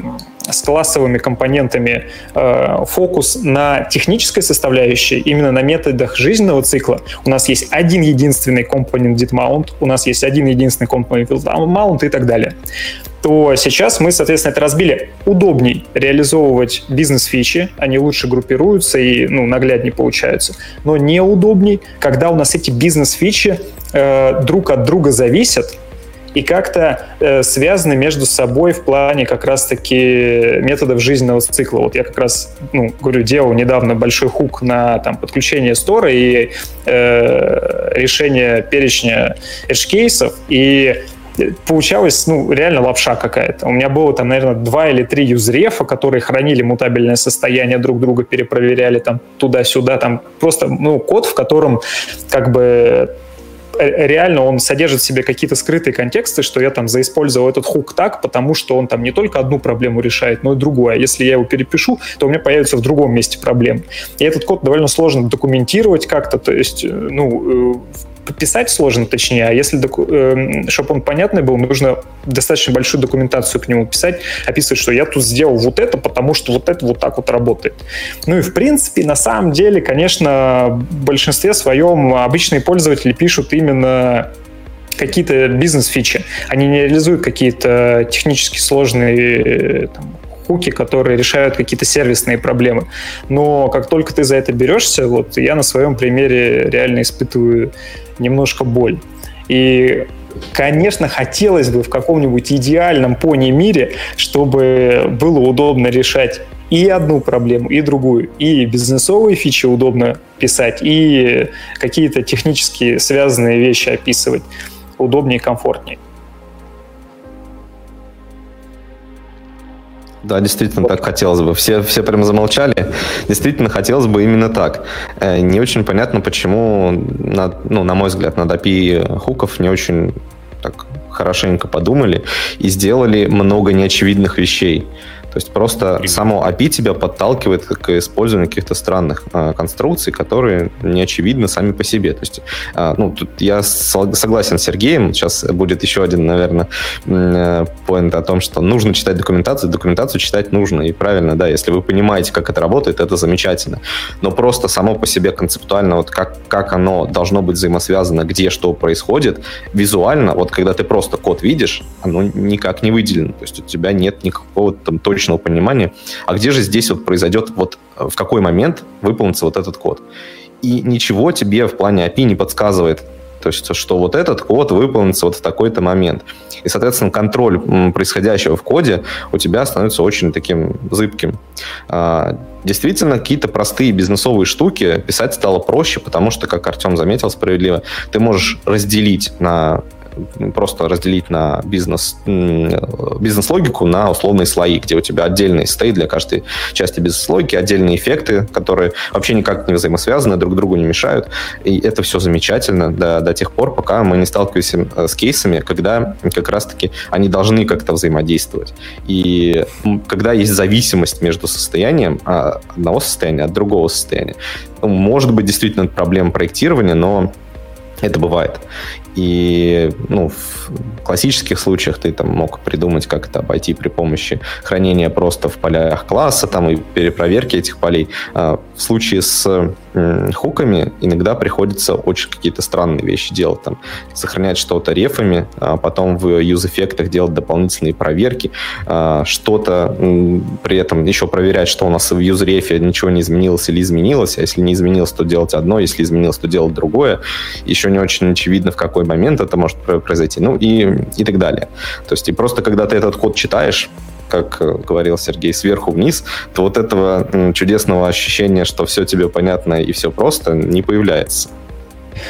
с классовыми компонентами э, фокус на технической составляющей, именно на методах жизненного цикла. У нас есть один единственный компонент did mount, у нас есть один единственный компонент mount и так далее то сейчас мы, соответственно, это разбили. Удобней реализовывать бизнес-фичи, они лучше группируются и ну, нагляднее получаются. Но неудобней, когда у нас эти бизнес-фичи э, друг от друга зависят, и как-то э, связаны между собой в плане как раз-таки методов жизненного цикла. Вот я как раз, ну, говорю, делал недавно большой хук на там, подключение стора и э, решение перечня edge-кейсов, и получалось, ну, реально лапша какая-то. У меня было там, наверное, два или три юзрефа, которые хранили мутабельное состояние, друг друга перепроверяли там туда-сюда, там просто, ну, код, в котором как бы реально он содержит в себе какие-то скрытые контексты, что я там заиспользовал этот хук так, потому что он там не только одну проблему решает, но и другую. А если я его перепишу, то у меня появится в другом месте проблем. И этот код довольно сложно документировать как-то, то есть, ну, писать сложно, точнее, а если, э, чтобы он понятный был, нужно достаточно большую документацию к нему писать, описывать, что я тут сделал вот это, потому что вот это вот так вот работает. Ну и в принципе, на самом деле, конечно, в большинстве своем обычные пользователи пишут именно какие-то бизнес-фичи. Они не реализуют какие-то технически сложные там, хуки, которые решают какие-то сервисные проблемы. Но как только ты за это берешься, вот я на своем примере реально испытываю немножко боль. И Конечно, хотелось бы в каком-нибудь идеальном пони мире, чтобы было удобно решать и одну проблему, и другую. И бизнесовые фичи удобно писать, и какие-то технически связанные вещи описывать удобнее и комфортнее. Да, действительно, так хотелось бы. Все, все прям замолчали. Действительно, хотелось бы именно так. Э, не очень понятно, почему, на, ну, на мой взгляд, над API хуков не очень так хорошенько подумали и сделали много неочевидных вещей. То есть просто Пример. само API тебя подталкивает к использованию каких-то странных э, конструкций, которые не очевидны сами по себе. То есть, э, ну, тут я согласен с Сергеем. Сейчас будет еще один, наверное, э, поинт о том, что нужно читать документацию. Документацию читать нужно. И правильно, да, если вы понимаете, как это работает, это замечательно. Но просто само по себе концептуально, вот как, как оно должно быть взаимосвязано, где что происходит, визуально, вот когда ты просто код видишь, оно никак не выделено. То есть у тебя нет никакого там точки точного понимания, а где же здесь вот произойдет, вот э, в какой момент выполнится вот этот код. И ничего тебе в плане API не подсказывает, то есть, что вот этот код выполнится вот в такой-то момент. И, соответственно, контроль происходящего в коде у тебя становится очень таким зыбким. А, действительно, какие-то простые бизнесовые штуки писать стало проще, потому что, как Артем заметил справедливо, ты можешь разделить на просто разделить на бизнес, бизнес-логику на условные слои, где у тебя отдельный стейт для каждой части бизнес-логики, отдельные эффекты, которые вообще никак не взаимосвязаны, друг другу не мешают. И это все замечательно до, до тех пор, пока мы не сталкиваемся э, с кейсами, когда как раз-таки они должны как-то взаимодействовать. И когда есть зависимость между состоянием а, одного состояния от другого состояния, может быть действительно проблема проектирования, но это бывает. И ну, в классических случаях ты там мог придумать, как это обойти при помощи хранения просто в полях класса там, и перепроверки этих полей. А в случае с хуками иногда приходится очень какие-то странные вещи делать. Там, сохранять что-то рефами, а потом в use-эффектах делать дополнительные проверки, а, что-то при этом еще проверять, что у нас в use-рефе ничего не изменилось или изменилось, а если не изменилось, то делать одно, если изменилось, то делать другое. Еще не очень очевидно, в какой момент это может произойти, ну и, и так далее. То есть и просто когда ты этот код читаешь, как э, говорил Сергей, сверху вниз, то вот этого чудесного ощущения, что все тебе понятно и все просто, не появляется.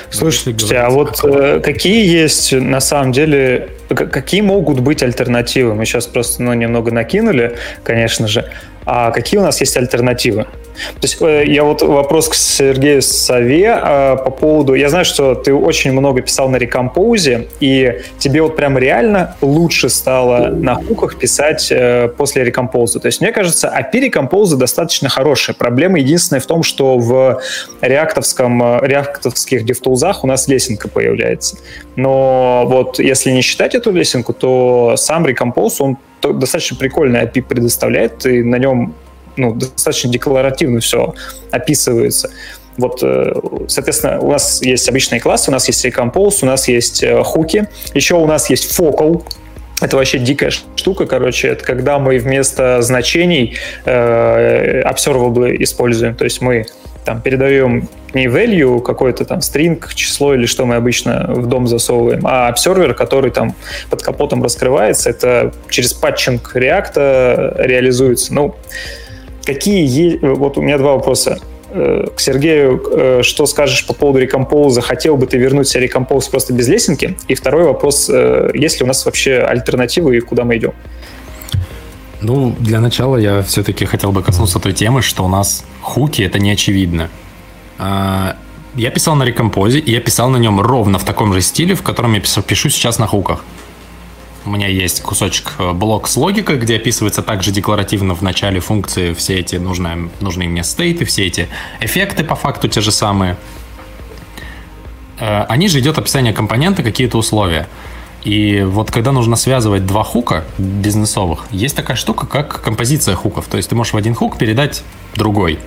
Слушайте, а вот э, какие есть на самом деле, какие могут быть альтернативы? Мы сейчас просто ну, немного накинули, конечно же. А какие у нас есть альтернативы? То есть э, я вот вопрос к Сергею Сове э, по поводу... Я знаю, что ты очень много писал на рекомпоузе, и тебе вот прям реально лучше стало на хуках писать э, после рекомпоуза. То есть мне кажется, API рекомпоуза достаточно хорошая. Проблема единственная в том, что в реактовском, реактовских дефтулзах у нас лесенка появляется. Но вот если не считать эту лесенку, то сам рекомпоуз, он достаточно прикольный API предоставляет, и на нем ну, достаточно декларативно все описывается. Вот, э, соответственно, у нас есть обычные классы, у нас есть recompose, у нас есть э, хуки, еще у нас есть focal, это вообще дикая штука, короче, это когда мы вместо значений э, observable используем, то есть мы там передаем не value, какой-то там string, число или что мы обычно в дом засовываем, а обсервер, который там под капотом раскрывается, это через патчинг реакта реализуется. Ну, Какие... Вот у меня два вопроса э, к Сергею, э, что скажешь по поводу рекомпоуза? Хотел бы ты вернуть себе рекомпоуз просто без лесенки? И второй вопрос, э, есть ли у нас вообще альтернативы и куда мы идем? Ну, для начала я все-таки хотел бы коснуться той темы, что у нас хуки — это не очевидно. А, я писал на рекомпозе, и я писал на нем ровно в таком же стиле, в котором я пишу сейчас на хуках. У меня есть кусочек э, блок с логикой, где описывается также декларативно в начале функции все эти нужные, нужные мне стейты, все эти эффекты по факту те же самые. Э, они же идет описание компонента, какие-то условия. И вот когда нужно связывать два хука бизнесовых, есть такая штука, как композиция хуков. То есть ты можешь в один хук передать другой.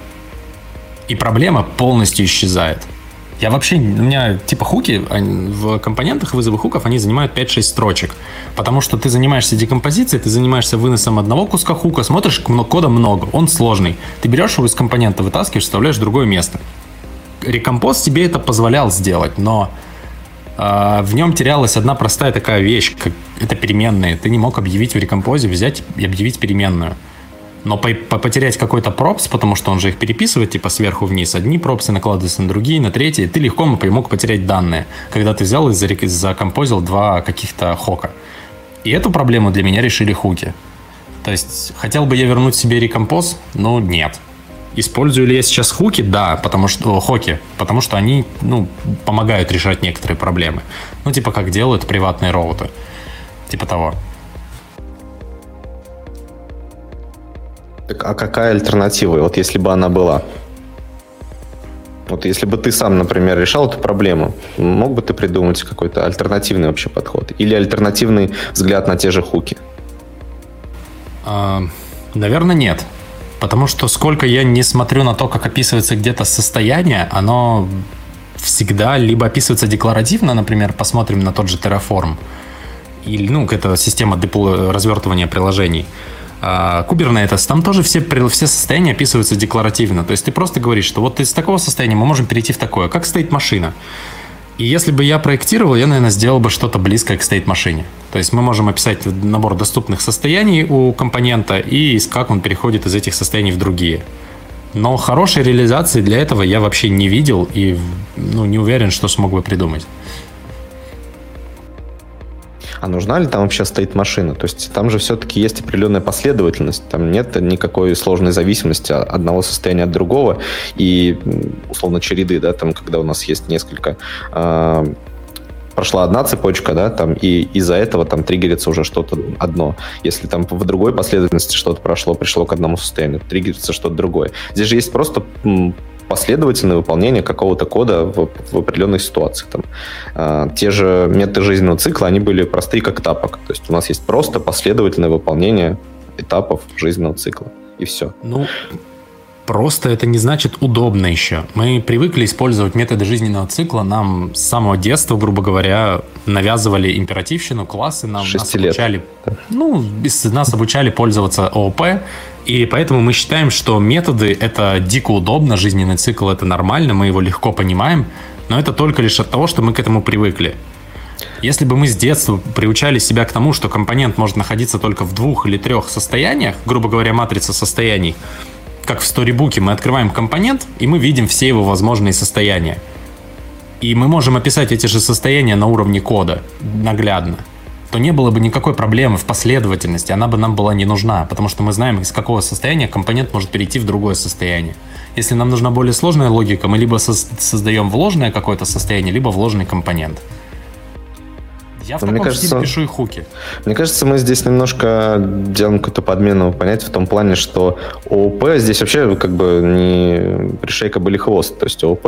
И проблема полностью исчезает. Я вообще, у меня типа хуки в компонентах вызова хуков, они занимают 5-6 строчек. Потому что ты занимаешься декомпозицией, ты занимаешься выносом одного куска хука, смотришь, кода много, он сложный. Ты берешь его из компонента, вытаскиваешь, вставляешь в другое место. Рекомпоз тебе это позволял сделать, но в нем терялась одна простая такая вещь, как это переменные. Ты не мог объявить в рекомпозе, взять и объявить переменную. Но по по потерять какой-то пропс, потому что он же их переписывает типа сверху вниз, одни пропсы накладываются на другие, на третьи, ты легко мог потерять данные, когда ты взял и закомпозил два каких-то хока. И эту проблему для меня решили хуки. То есть, хотел бы я вернуть себе рекомпоз? Ну, нет. Использую ли я сейчас хуки? Да, потому что хоки, потому что они, ну, помогают решать некоторые проблемы. Ну, типа как делают приватные роуты. Типа того. Так, а какая альтернатива? Вот если бы она была? Вот если бы ты сам, например, решал эту проблему, мог бы ты придумать какой-то альтернативный вообще подход? Или альтернативный взгляд на те же хуки? А, наверное, нет. Потому что сколько я не смотрю на то, как описывается где-то состояние, оно всегда либо описывается декларативно, например, посмотрим на тот же Terraform, или, ну, это система развертывания приложений, а, Kubernetes, там тоже все, все состояния описываются декларативно. То есть ты просто говоришь, что вот из такого состояния мы можем перейти в такое. Как стоит машина? И если бы я проектировал, я, наверное, сделал бы что-то близкое к стейт-машине. То есть мы можем описать набор доступных состояний у компонента и как он переходит из этих состояний в другие. Но хорошей реализации для этого я вообще не видел и ну, не уверен, что смог бы придумать а нужна ли там вообще стоит машина? То есть там же все-таки есть определенная последовательность, там нет никакой сложной зависимости одного состояния от другого, и условно череды, да, там, когда у нас есть несколько э, прошла одна цепочка, да, там, и из-за этого там триггерится уже что-то одно. Если там в другой последовательности что-то прошло, пришло к одному состоянию, триггерится что-то другое. Здесь же есть просто последовательное выполнение какого-то кода в, в определенной ситуации. Там, э, те же методы жизненного цикла, они были простые как тапок. То есть у нас есть просто последовательное выполнение этапов жизненного цикла. И все. Ну, Просто это не значит удобно еще. Мы привыкли использовать методы жизненного цикла. Нам с самого детства, грубо говоря, навязывали императивщину, классы нам нас лет. обучали. Ну, нас обучали пользоваться ООП. И поэтому мы считаем, что методы это дико удобно, жизненный цикл это нормально, мы его легко понимаем, но это только лишь от того, что мы к этому привыкли. Если бы мы с детства приучали себя к тому, что компонент может находиться только в двух или трех состояниях, грубо говоря, матрица состояний, как в сторибуке, мы открываем компонент, и мы видим все его возможные состояния. И мы можем описать эти же состояния на уровне кода наглядно то не было бы никакой проблемы в последовательности, она бы нам была не нужна, потому что мы знаем, из какого состояния компонент может перейти в другое состояние. Если нам нужна более сложная логика, мы либо создаем вложенное какое-то состояние, либо вложенный компонент. Я в мне таком кажется, пишу и хуки. Мне кажется, мы здесь немножко делаем какую-то подмену понятия в том плане, что ООП здесь вообще как бы не пришейка были хвост. То есть ООП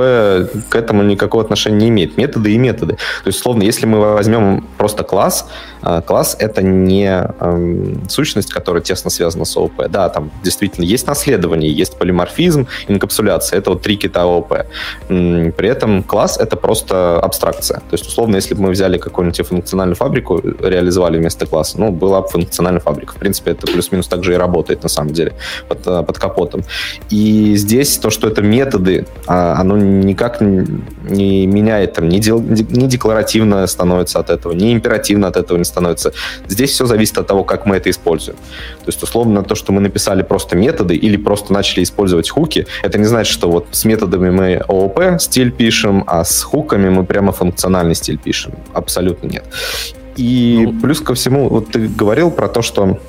к этому никакого отношения не имеет. Методы и методы. То есть, условно, если мы возьмем просто класс, а, класс — это не эм, сущность, которая тесно связана с ООП. Да, там действительно есть наследование, есть полиморфизм, инкапсуляция. Это вот три кита ООП. При этом класс — это просто абстракция. То есть, условно, если бы мы взяли какую-нибудь функциональную фабрику, реализовали вместо класса, ну, была бы функциональная фабрика. В принципе, это плюс-минус так же и работает, на самом деле, под, э, под капотом. И здесь то, что это методы, а, оно никак не меняет, там, не, дел, не декларативно становится от этого, не императивно от этого не становится. Здесь все зависит от того, как мы это используем. То есть, условно, то, что мы написали просто методы или просто начали использовать хуки, это не значит, что вот с методами мы ООП стиль пишем, а с хуками мы прямо функциональный стиль пишем. Абсолютно нет. И ну, плюс ко всему, вот ты говорил про то, что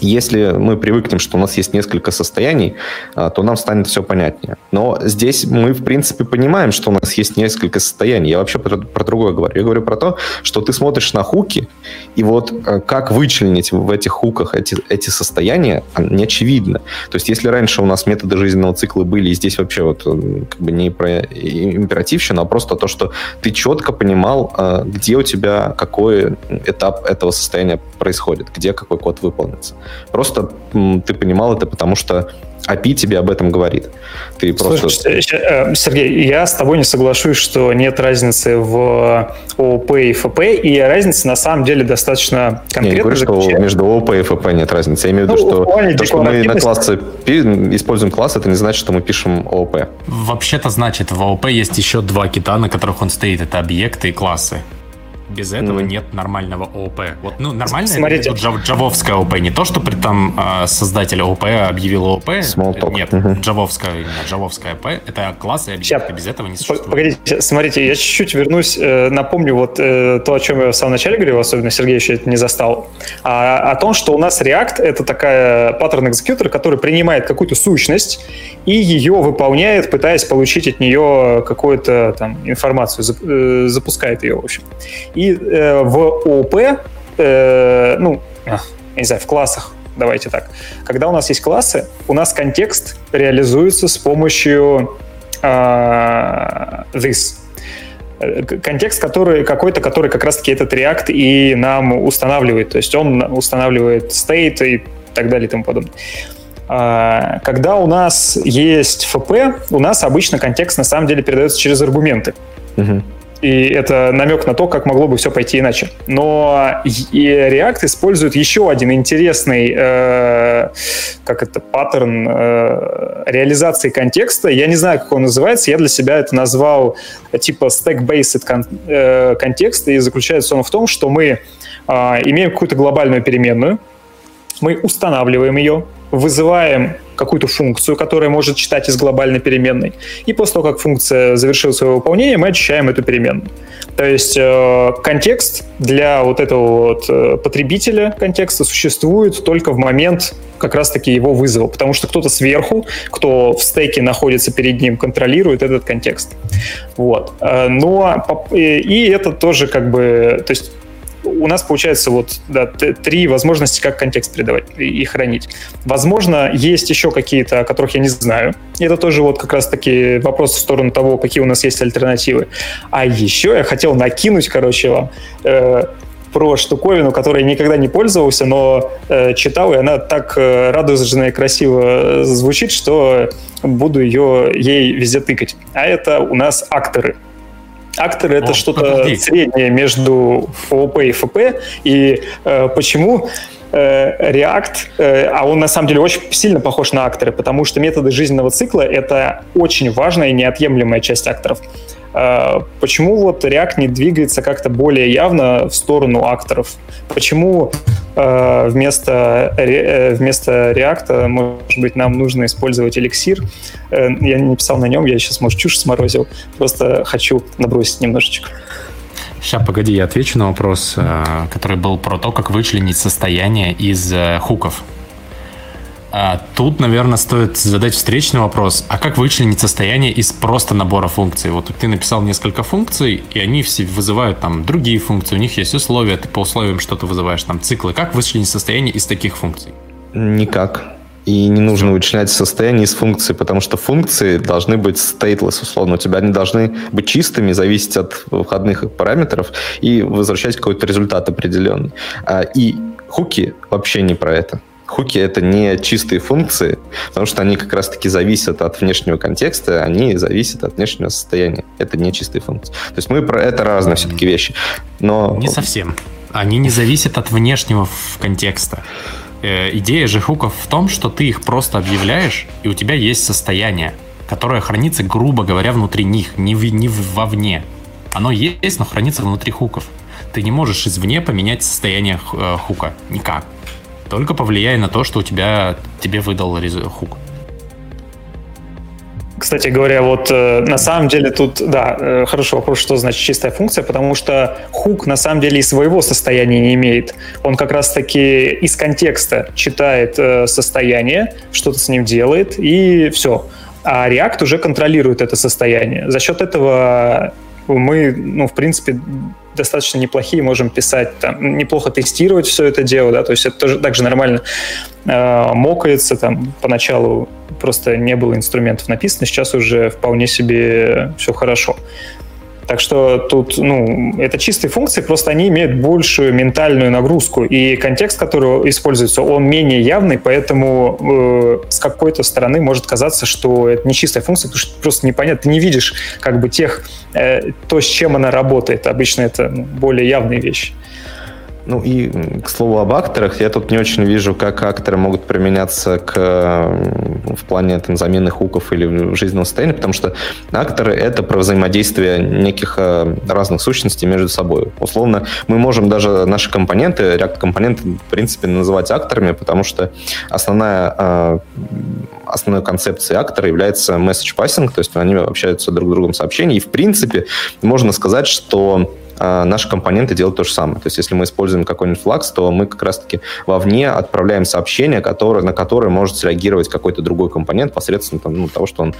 Если мы привыкнем, что у нас есть несколько состояний, а, то нам станет все понятнее. Но здесь мы, в принципе, понимаем, что у нас есть несколько состояний. Я вообще про, про другое говорю. Я говорю про то, что ты смотришь на хуки, и вот а, как вычленить в этих хуках эти, эти состояния, а, не очевидно. То есть если раньше у нас методы жизненного цикла были, и здесь вообще вот как бы не про императивщину, а просто то, что ты четко понимал, где у тебя какой этап этого состояния происходит, где какой код выполнится. Просто ты понимал это, потому что API тебе об этом говорит. Ты Слушай, просто... Э, Сергей, я с тобой не соглашусь, что нет разницы в ООП и ФП, и разница на самом деле достаточно конкретно. Я не говорю, что между ООП и ФП нет разницы. Я имею в виду, ну, что то, что мы на классы используем класс, это не значит, что мы пишем ООП. Вообще-то значит, в ООП есть еще два кита, на которых он стоит. Это объекты и классы. Без этого mm. нет нормального ООП. Вот, ну, нормально Смотрите. это джав, джавовская ООП. Не то, что при там а, создатель ООП объявил ООП. Small Нет, mm-hmm. джавовская, именно джавовская ООП. Это классы объекты. Без этого не существует. Погодите, смотрите, я чуть-чуть вернусь. Э, напомню вот э, то, о чем я в самом начале говорил, особенно Сергей еще это не застал. А, о том, что у нас React — это такая паттерн экзекьютор, который принимает какую-то сущность и ее выполняет, пытаясь получить от нее какую-то там информацию, э, запускает ее, в общем. И э, в ООП, э, ну, не знаю, в классах, давайте так, когда у нас есть классы, у нас контекст реализуется с помощью э, this. Э, контекст, который какой-то, который как раз-таки этот React и нам устанавливает. То есть он устанавливает state и так далее и тому подобное. А, когда у нас есть ФП, у нас обычно контекст на самом деле передается через аргументы. Угу. И это намек на то, как могло бы все пойти иначе. Но React использует еще один интересный, э, как это, паттерн э, реализации контекста. Я не знаю, как он называется. Я для себя это назвал типа stack-based кон, э, контекст. И заключается он в том, что мы э, имеем какую-то глобальную переменную, мы устанавливаем ее, вызываем какую-то функцию, которая может читать из глобальной переменной. И после того, как функция завершила свое выполнение, мы очищаем эту переменную. То есть э, контекст для вот этого вот э, потребителя контекста существует только в момент как раз-таки его вызова, потому что кто-то сверху, кто в стеке находится перед ним, контролирует этот контекст. Вот. Э, но и это тоже как бы, то есть у нас получается вот да, три возможности, как контекст передавать и хранить. Возможно, есть еще какие-то, о которых я не знаю. Это тоже вот как раз-таки вопрос в сторону того, какие у нас есть альтернативы. А еще я хотел накинуть, короче, вам э, про штуковину, которой я никогда не пользовался, но э, читал, и она так э, радужно и красиво звучит, что буду ее ей везде тыкать. А это у нас акторы. Акторы это что-то среднее между ООП и ФП. И э, почему э, React, э, а он на самом деле очень сильно похож на акторы, потому что методы жизненного цикла — это очень важная и неотъемлемая часть акторов. Э, почему вот React не двигается как-то более явно в сторону акторов? Почему э, вместо, э, вместо React, может быть, нам нужно использовать эликсир? Я не писал на нем, я сейчас, может, чушь сморозил. Просто хочу набросить немножечко. Сейчас, погоди, я отвечу на вопрос, который был про то, как вычленить состояние из хуков. А тут, наверное, стоит задать встречный вопрос. А как вычленить состояние из просто набора функций? Вот ты написал несколько функций, и они все вызывают там другие функции, у них есть условия, ты по условиям что-то вызываешь, там циклы. Как вычленить состояние из таких функций? Никак. И не нужно вычленять состояние из функций, потому что функции должны быть stateless, условно. У тебя они должны быть чистыми, зависеть от входных параметров и возвращать какой-то результат определенный. А, и хуки вообще не про это. Хуки — это не чистые функции, потому что они как раз-таки зависят от внешнего контекста, они зависят от внешнего состояния. Это не чистые функции. То есть мы про это разные все-таки вещи. Но... Не совсем. Они не зависят от внешнего контекста. Э, идея же хуков в том, что ты их просто объявляешь, и у тебя есть состояние, которое хранится, грубо говоря, внутри них, не, в, не вовне. Оно есть, но хранится внутри хуков. Ты не можешь извне поменять состояние э, хука. Никак. Только повлияй на то, что у тебя тебе выдал хук. Кстати говоря, вот э, на самом деле тут, да, э, хороший вопрос, что значит чистая функция, потому что хук на самом деле и своего состояния не имеет. Он как раз-таки из контекста читает э, состояние, что-то с ним делает, и все. А React уже контролирует это состояние. За счет этого мы, ну, в принципе, достаточно неплохие, можем писать, там, неплохо тестировать все это дело, да, то есть это тоже также нормально э, мокается, там, поначалу просто не было инструментов написано, сейчас уже вполне себе все хорошо. Так что тут, ну, это чистые функции, просто они имеют большую ментальную нагрузку, и контекст, который используется, он менее явный, поэтому э, с какой-то стороны может казаться, что это не чистая функция, потому что просто непонятно, ты не видишь как бы тех, э, то, с чем она работает. Обычно это ну, более явные вещи. Ну и, к слову об акторах, я тут не очень вижу, как акторы могут применяться к, в плане там, замены хуков или жизненного состояния, потому что акторы — это про взаимодействие неких э, разных сущностей между собой. Условно, мы можем даже наши компоненты, React-компоненты, в принципе, называть акторами, потому что основная, э, основной концепцией актора является message passing, то есть они общаются друг с другом сообщения, и, в принципе, можно сказать, что наши компоненты делают то же самое. То есть если мы используем какой-нибудь флакс, то мы как раз-таки вовне отправляем сообщение, которое, на которое может среагировать какой-то другой компонент посредством там, ну, того, что он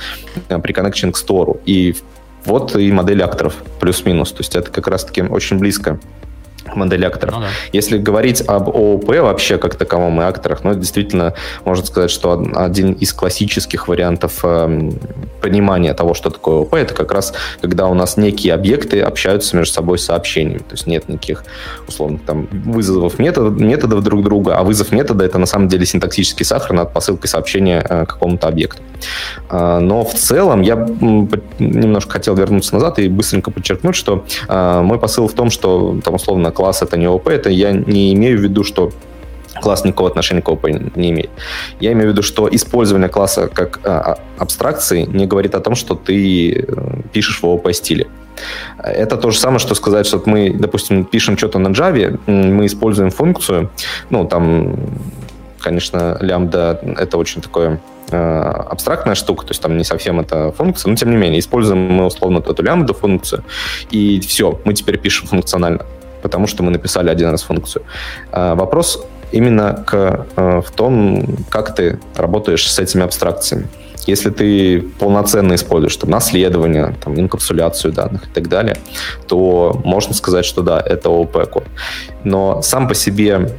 э, приконнекчен к стору. И вот и модель акторов плюс-минус. То есть это как раз-таки очень близко модель акторов. Ну, да. Если говорить об ООП вообще как таковом и акторах, ну, действительно, можно сказать, что один из классических вариантов э, понимания того, что такое ООП, это как раз когда у нас некие объекты общаются между собой сообщениями. То есть нет никаких, условно, там, вызовов метод, методов друг друга, а вызов метода — это на самом деле синтаксический сахар над посылкой сообщения э, какому-то объекту. Э, но в целом я немножко хотел вернуться назад и быстренько подчеркнуть, что э, мой посыл в том, что, там, условно, класс это не ОП, это я не имею в виду, что класс никакого отношения к ОП не имеет. Я имею в виду, что использование класса как а, абстракции не говорит о том, что ты э, пишешь в ООП стиле. Это то же самое, что сказать, что мы, допустим, пишем что-то на Java, мы используем функцию, ну, там, конечно, лямбда — это очень такое э, абстрактная штука, то есть там не совсем это функция, но тем не менее, используем мы условно эту лямбда функцию, и все, мы теперь пишем функционально потому что мы написали один раз функцию. А, вопрос именно к, э, в том, как ты работаешь с этими абстракциями. Если ты полноценно используешь там, наследование, там, инкапсуляцию данных и так далее, то можно сказать, что да, это ООП-код. Но сам по себе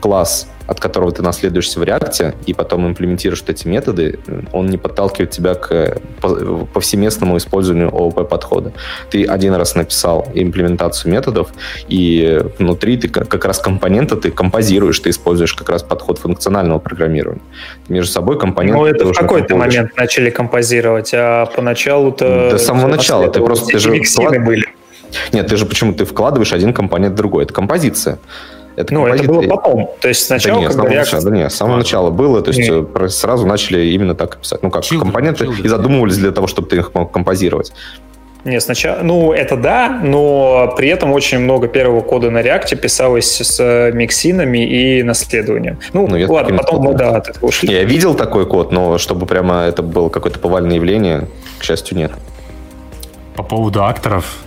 класс от которого ты наследуешься в React, и потом имплементируешь эти методы, он не подталкивает тебя к повсеместному использованию ООП-подхода. Ты один раз написал имплементацию методов, и внутри ты как раз компоненты ты композируешь, ты используешь как раз подход функционального программирования. Между собой компоненты... Ну, это в какой-то момент начали композировать, а поначалу-то... До самого начала. Ты просто... Ты же были. Нет, ты же почему ты вкладываешь один компонент в другой. Это композиция. Это ну, это было потом. То есть сначала... Да нет, с самого, начала, да нет, с самого начала было. То есть нет. Э, сразу начали именно так писать. Ну как, children, компоненты children. и задумывались для того, чтобы ты их мог композировать. Не, сначала, ну, это да, но при этом очень много первого кода на React писалось с миксинами и наследованием. Ну, ну ладно, потом мы, да, от этого ушли. Я видел такой код, но чтобы прямо это было какое-то повальное явление, к счастью, нет. По поводу акторов,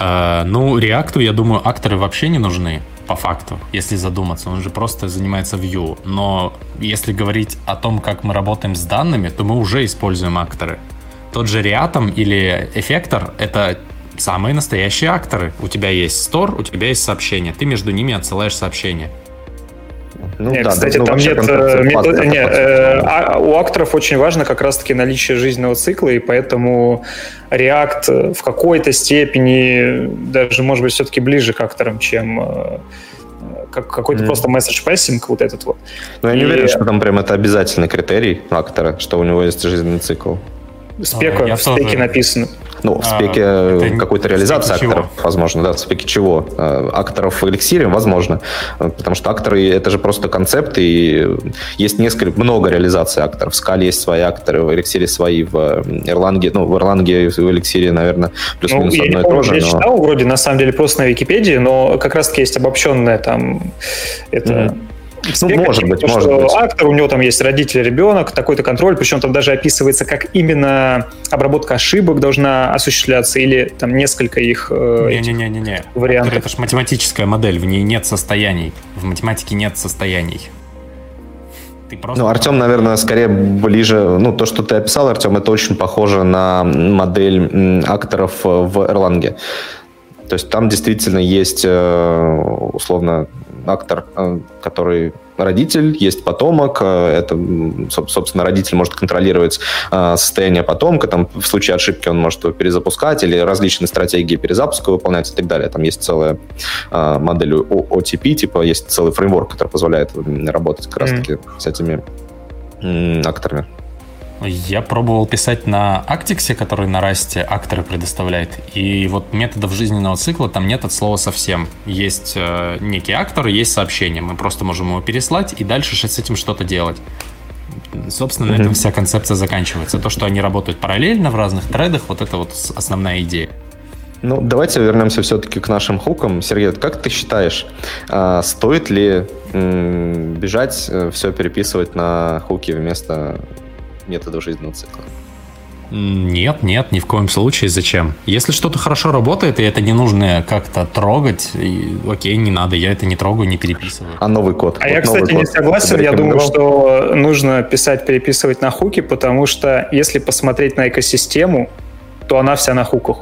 э, ну, React, я думаю, акторы вообще не нужны по факту, если задуматься. Он же просто занимается view. Но если говорить о том, как мы работаем с данными, то мы уже используем акторы. Тот же Reatom или эффектор — это самые настоящие акторы. У тебя есть store, у тебя есть сообщение. Ты между ними отсылаешь сообщение. Ну, нет, да, кстати, ну, там нет, э, метод, нет э, а, у акторов очень важно как раз-таки наличие жизненного цикла, и поэтому React в какой-то степени даже, может быть, все-таки ближе к акторам, чем э, как, какой-то mm. просто message passing, вот этот вот. Ну, я не и... уверен, что там прям это обязательный критерий актора, что у него есть жизненный цикл. Спека, а, в спеке тоже... написано. Ну, в спеке а, какой-то реализации акторов, чего? возможно, да, в спеке чего? Э, акторов в эликсире, возможно, потому что акторы — это же просто концепт, и есть несколько, много реализаций акторов. В Скале есть свои акторы, в эликсире свои, в Erlang, ну, в Erlang и в эликсире, наверное, плюс-минус ну, одно и то же. Я но... читал вроде, на самом деле, просто на Википедии, но как раз-таки есть обобщенная там, это... Mm-hmm ну, может быть, может что быть. актор, у него там есть родитель, ребенок, такой-то контроль, причем там даже описывается, как именно обработка ошибок должна осуществляться, или там несколько их э, этих Не-не-не-не. вариантов. Это же математическая модель, в ней нет состояний. В математике нет состояний. Ты просто... Ну, Артем, наверное, скорее ближе... Ну, то, что ты описал, Артем, это очень похоже на модель акторов э, в Erlang. То есть там действительно есть, э, условно, актор, э, который родитель, есть потомок, э, это, собственно, родитель может контролировать э, состояние потомка, там, в случае ошибки он может его перезапускать или различные стратегии перезапуска выполнять и так далее. Там есть целая модель OTP, типа есть целый фреймворк, который позволяет работать как раз-таки с этими акторами. Я пробовал писать на Actix, который на расте акторы предоставляет. И вот методов жизненного цикла там нет от слова совсем. Есть э, некий актор, есть сообщение. Мы просто можем его переслать и дальше с этим что-то делать. Собственно, на этом вся концепция заканчивается. То, что они работают параллельно в разных тредах, вот это вот основная идея. Ну, давайте вернемся все-таки к нашим хукам. Сергей, как ты считаешь, а, стоит ли бежать, все переписывать на хуки вместо методов жизненного цикла? Нет, нет, ни в коем случае. Зачем? Если что-то хорошо работает, и это не нужно как-то трогать, и, окей, не надо, я это не трогаю, не переписываю. А новый код? А Вот я, кстати, не код согласен. ты Я думаю, что нужно писать, переписывать на хуки, потому что если посмотреть на экосистему, то она вся на хуках.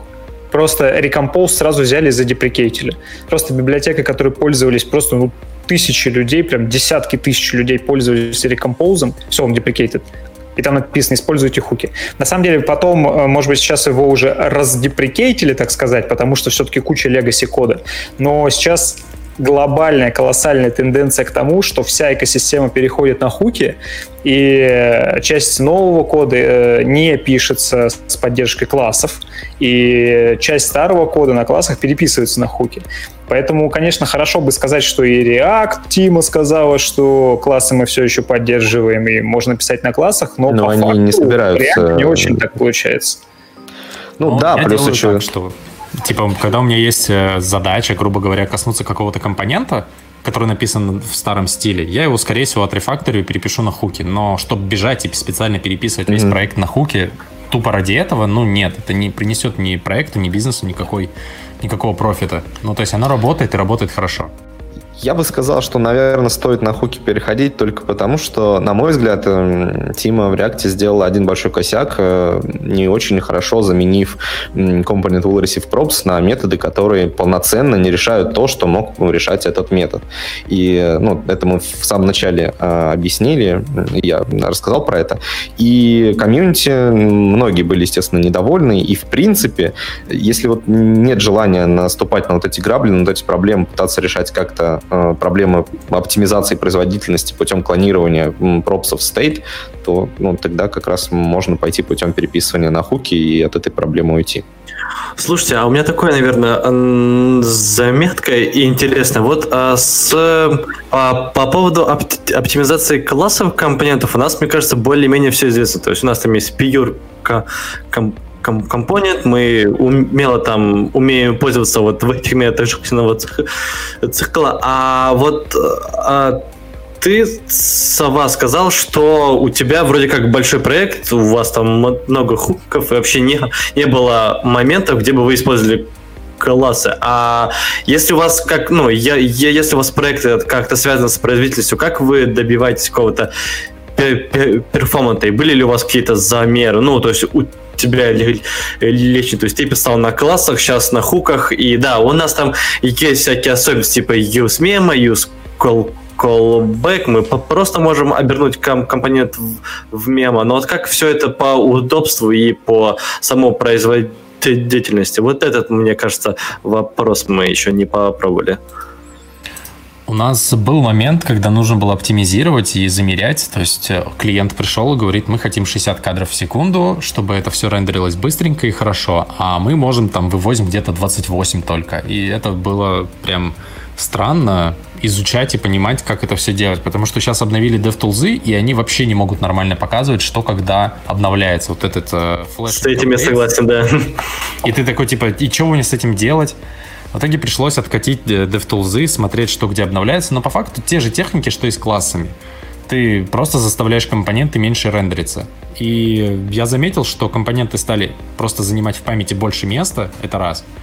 Просто Recompose сразу взяли и задеприкейтили. Просто библиотека, которой пользовались просто ну, тысячи людей, прям десятки тысяч людей пользовались Recompose, все, он deprecated. И там написано «используйте хуки». На самом деле потом, э, может быть, сейчас его уже раздеприкейтили, так сказать, потому что все-таки куча легаси кода. Но сейчас глобальная, колоссальная тенденция к тому, что вся экосистема переходит на хуки, и э, часть нового кода э, не пишется с поддержкой классов, и часть старого кода на классах переписывается на хуки. Поэтому, конечно, хорошо бы сказать, что и React Тима сказала, что классы мы все еще поддерживаем, и можно писать на классах, но, Но по они факту не собираются- React не очень так получается. Ну, Ну, да, я плюс еще... так, что, типа, когда у меня есть э, задача, грубо говоря, коснуться какого-то компонента, который написан в старом стиле, я его, скорее всего, отрефакторю и перепишу на хуки. Но чтобы бежать и специально переписывать весь Мгм. проект на хуки, тупо ради этого, ну нет, это не принесет ни проекту, ни бизнесу никакой, никакого профита. Ну, то есть оно работает и работает хорошо. Я бы сказал, что, наверное, стоит на хуки переходить только потому, что, на мой взгляд, эм, Тима в React сделал один большой косяк, э, не очень хорошо заменив Component will receive props на методы, которые полноценно не решают то, что мог решать этот метод. И э, ну, это мы в самом начале э, объяснили, я рассказал про это. И комьюнити, многие были, естественно, недовольны. И, в принципе, если вот нет желания наступать на вот эти грабли, на вот эти проблемы, пытаться решать как-то проблемы оптимизации производительности путем клонирования пропсов state, то ну, тогда как раз можно пойти путем переписывания на хуки и от этой проблемы уйти. Слушайте, а у меня такое, наверное, заметка и интересно. Вот а, с, а, по поводу опт- оптимизации классовых компонентов у нас, мне кажется, более-менее все известно. То есть у нас там есть pure компонент, мы умело там умеем пользоваться вот в этих цих- цикла. А вот а, ты, Сова, сказал, что у тебя вроде как большой проект, у вас там много хуков, и вообще не, не было моментов, где бы вы использовали классы. А если у вас как, ну, я, я- если у вас проект как-то связан с производительностью, как вы добиваетесь какого-то пе- пе- перформанта? И были ли у вас какие-то замеры? Ну, то есть у тебя лично, то есть ты писал на классах, сейчас на хуках, и да, у нас там есть всякие особенности, типа use memo, use call, callback, мы просто можем обернуть ком- компонент в, в мемо, но вот как все это по удобству и по самому производительности, вот этот, мне кажется, вопрос мы еще не попробовали. У нас был момент, когда нужно было оптимизировать и замерять. То есть э, клиент пришел и говорит, мы хотим 60 кадров в секунду, чтобы это все рендерилось быстренько и хорошо. А мы можем там вывозим где-то 28 только. И это было прям странно изучать и понимать, как это все делать. Потому что сейчас обновили DevTools, и они вообще не могут нормально показывать, что когда обновляется вот этот э, флеш. С этим я согласен, да. И ты такой, типа, и что мне с этим делать? В итоге пришлось откатить DevTools, смотреть, что где обновляется, но по факту те же техники, что и с классами. Ты просто заставляешь компоненты меньше рендериться. И я заметил, что компоненты стали просто занимать в памяти больше места, это раз –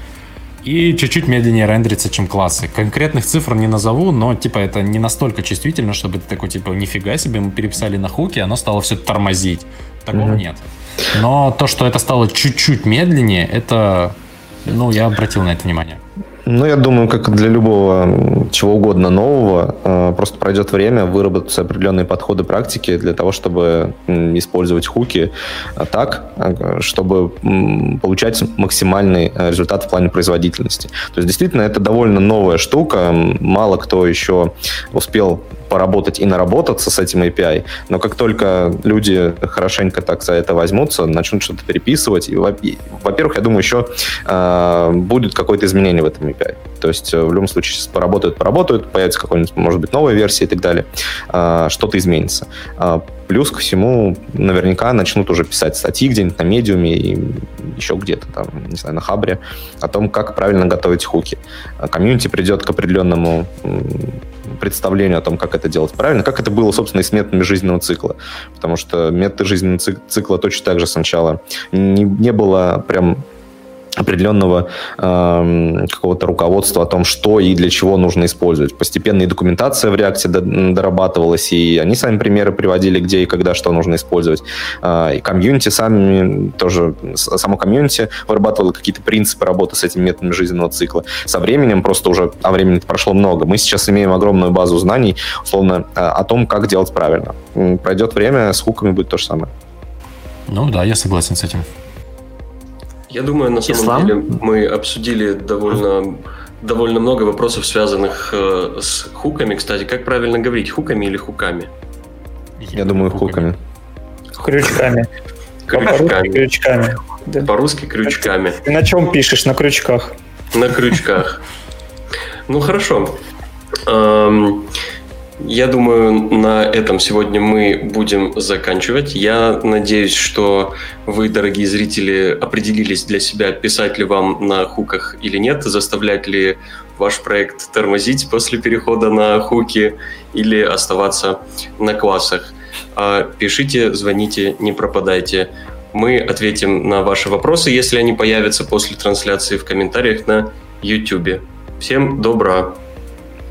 и чуть-чуть медленнее рендерится, чем классы. Конкретных цифр не назову, но типа это не настолько чувствительно, чтобы ты такой типа нифига себе, мы переписали на хуки, оно стало все тормозить. Такого mm-hmm. нет. Но то, что это стало чуть-чуть медленнее, это, ну, я обратил на это внимание. Ну, я думаю, как для любого чего угодно нового, э, просто пройдет время, выработаются определенные подходы практики для того, чтобы использовать хуки э, так, э, чтобы получать максимальный результат в плане производительности. То есть, действительно, это довольно новая штука. Мало кто еще успел поработать и наработаться с этим API, но как только люди хорошенько так за это возьмутся, начнут что-то переписывать, и, во-первых, я думаю, еще э, будет какое-то изменение в этом API. То есть э, в любом случае сейчас поработают, поработают, появится какая-нибудь, может быть, новая версия и так далее, э, что-то изменится. Э, плюс ко всему, наверняка начнут уже писать статьи где-нибудь на медиуме и еще где-то там, не знаю, на хабре о том, как правильно готовить хуки. Комьюнити придет к определенному представлению о том, как это делать правильно, как это было, собственно, и с методами жизненного цикла. Потому что методы жизненного цикла точно так же сначала не, не было прям определенного э, какого-то руководства о том, что и для чего нужно использовать. Постепенно и документация в React е дорабатывалась, и они сами примеры приводили, где и когда что нужно использовать. Э, и комьюнити сами тоже, само комьюнити вырабатывало какие-то принципы работы с этими методами жизненного цикла. Со временем, просто уже, а времени прошло много, мы сейчас имеем огромную базу знаний, условно, э, о том, как делать правильно. Пройдет время, с хуками будет то же самое. Ну да, я согласен с этим. Я думаю, на самом Ислам? деле мы обсудили довольно, довольно много вопросов, связанных э, с хуками. Кстати, как правильно говорить, хуками или хуками? Я думаю, хуками. Крючками. Крючками. крючками. Да. По-русски крючками. Ты на чем пишешь? На крючках. На крючках. Ну хорошо. Я думаю, на этом сегодня мы будем заканчивать. Я надеюсь, что вы, дорогие зрители, определились для себя, писать ли вам на хуках или нет, заставлять ли ваш проект тормозить после перехода на хуки или оставаться на классах. А пишите, звоните, не пропадайте. Мы ответим на ваши вопросы, если они появятся после трансляции в комментариях на YouTube. Всем добра.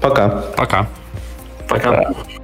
Пока. Пока. Пока.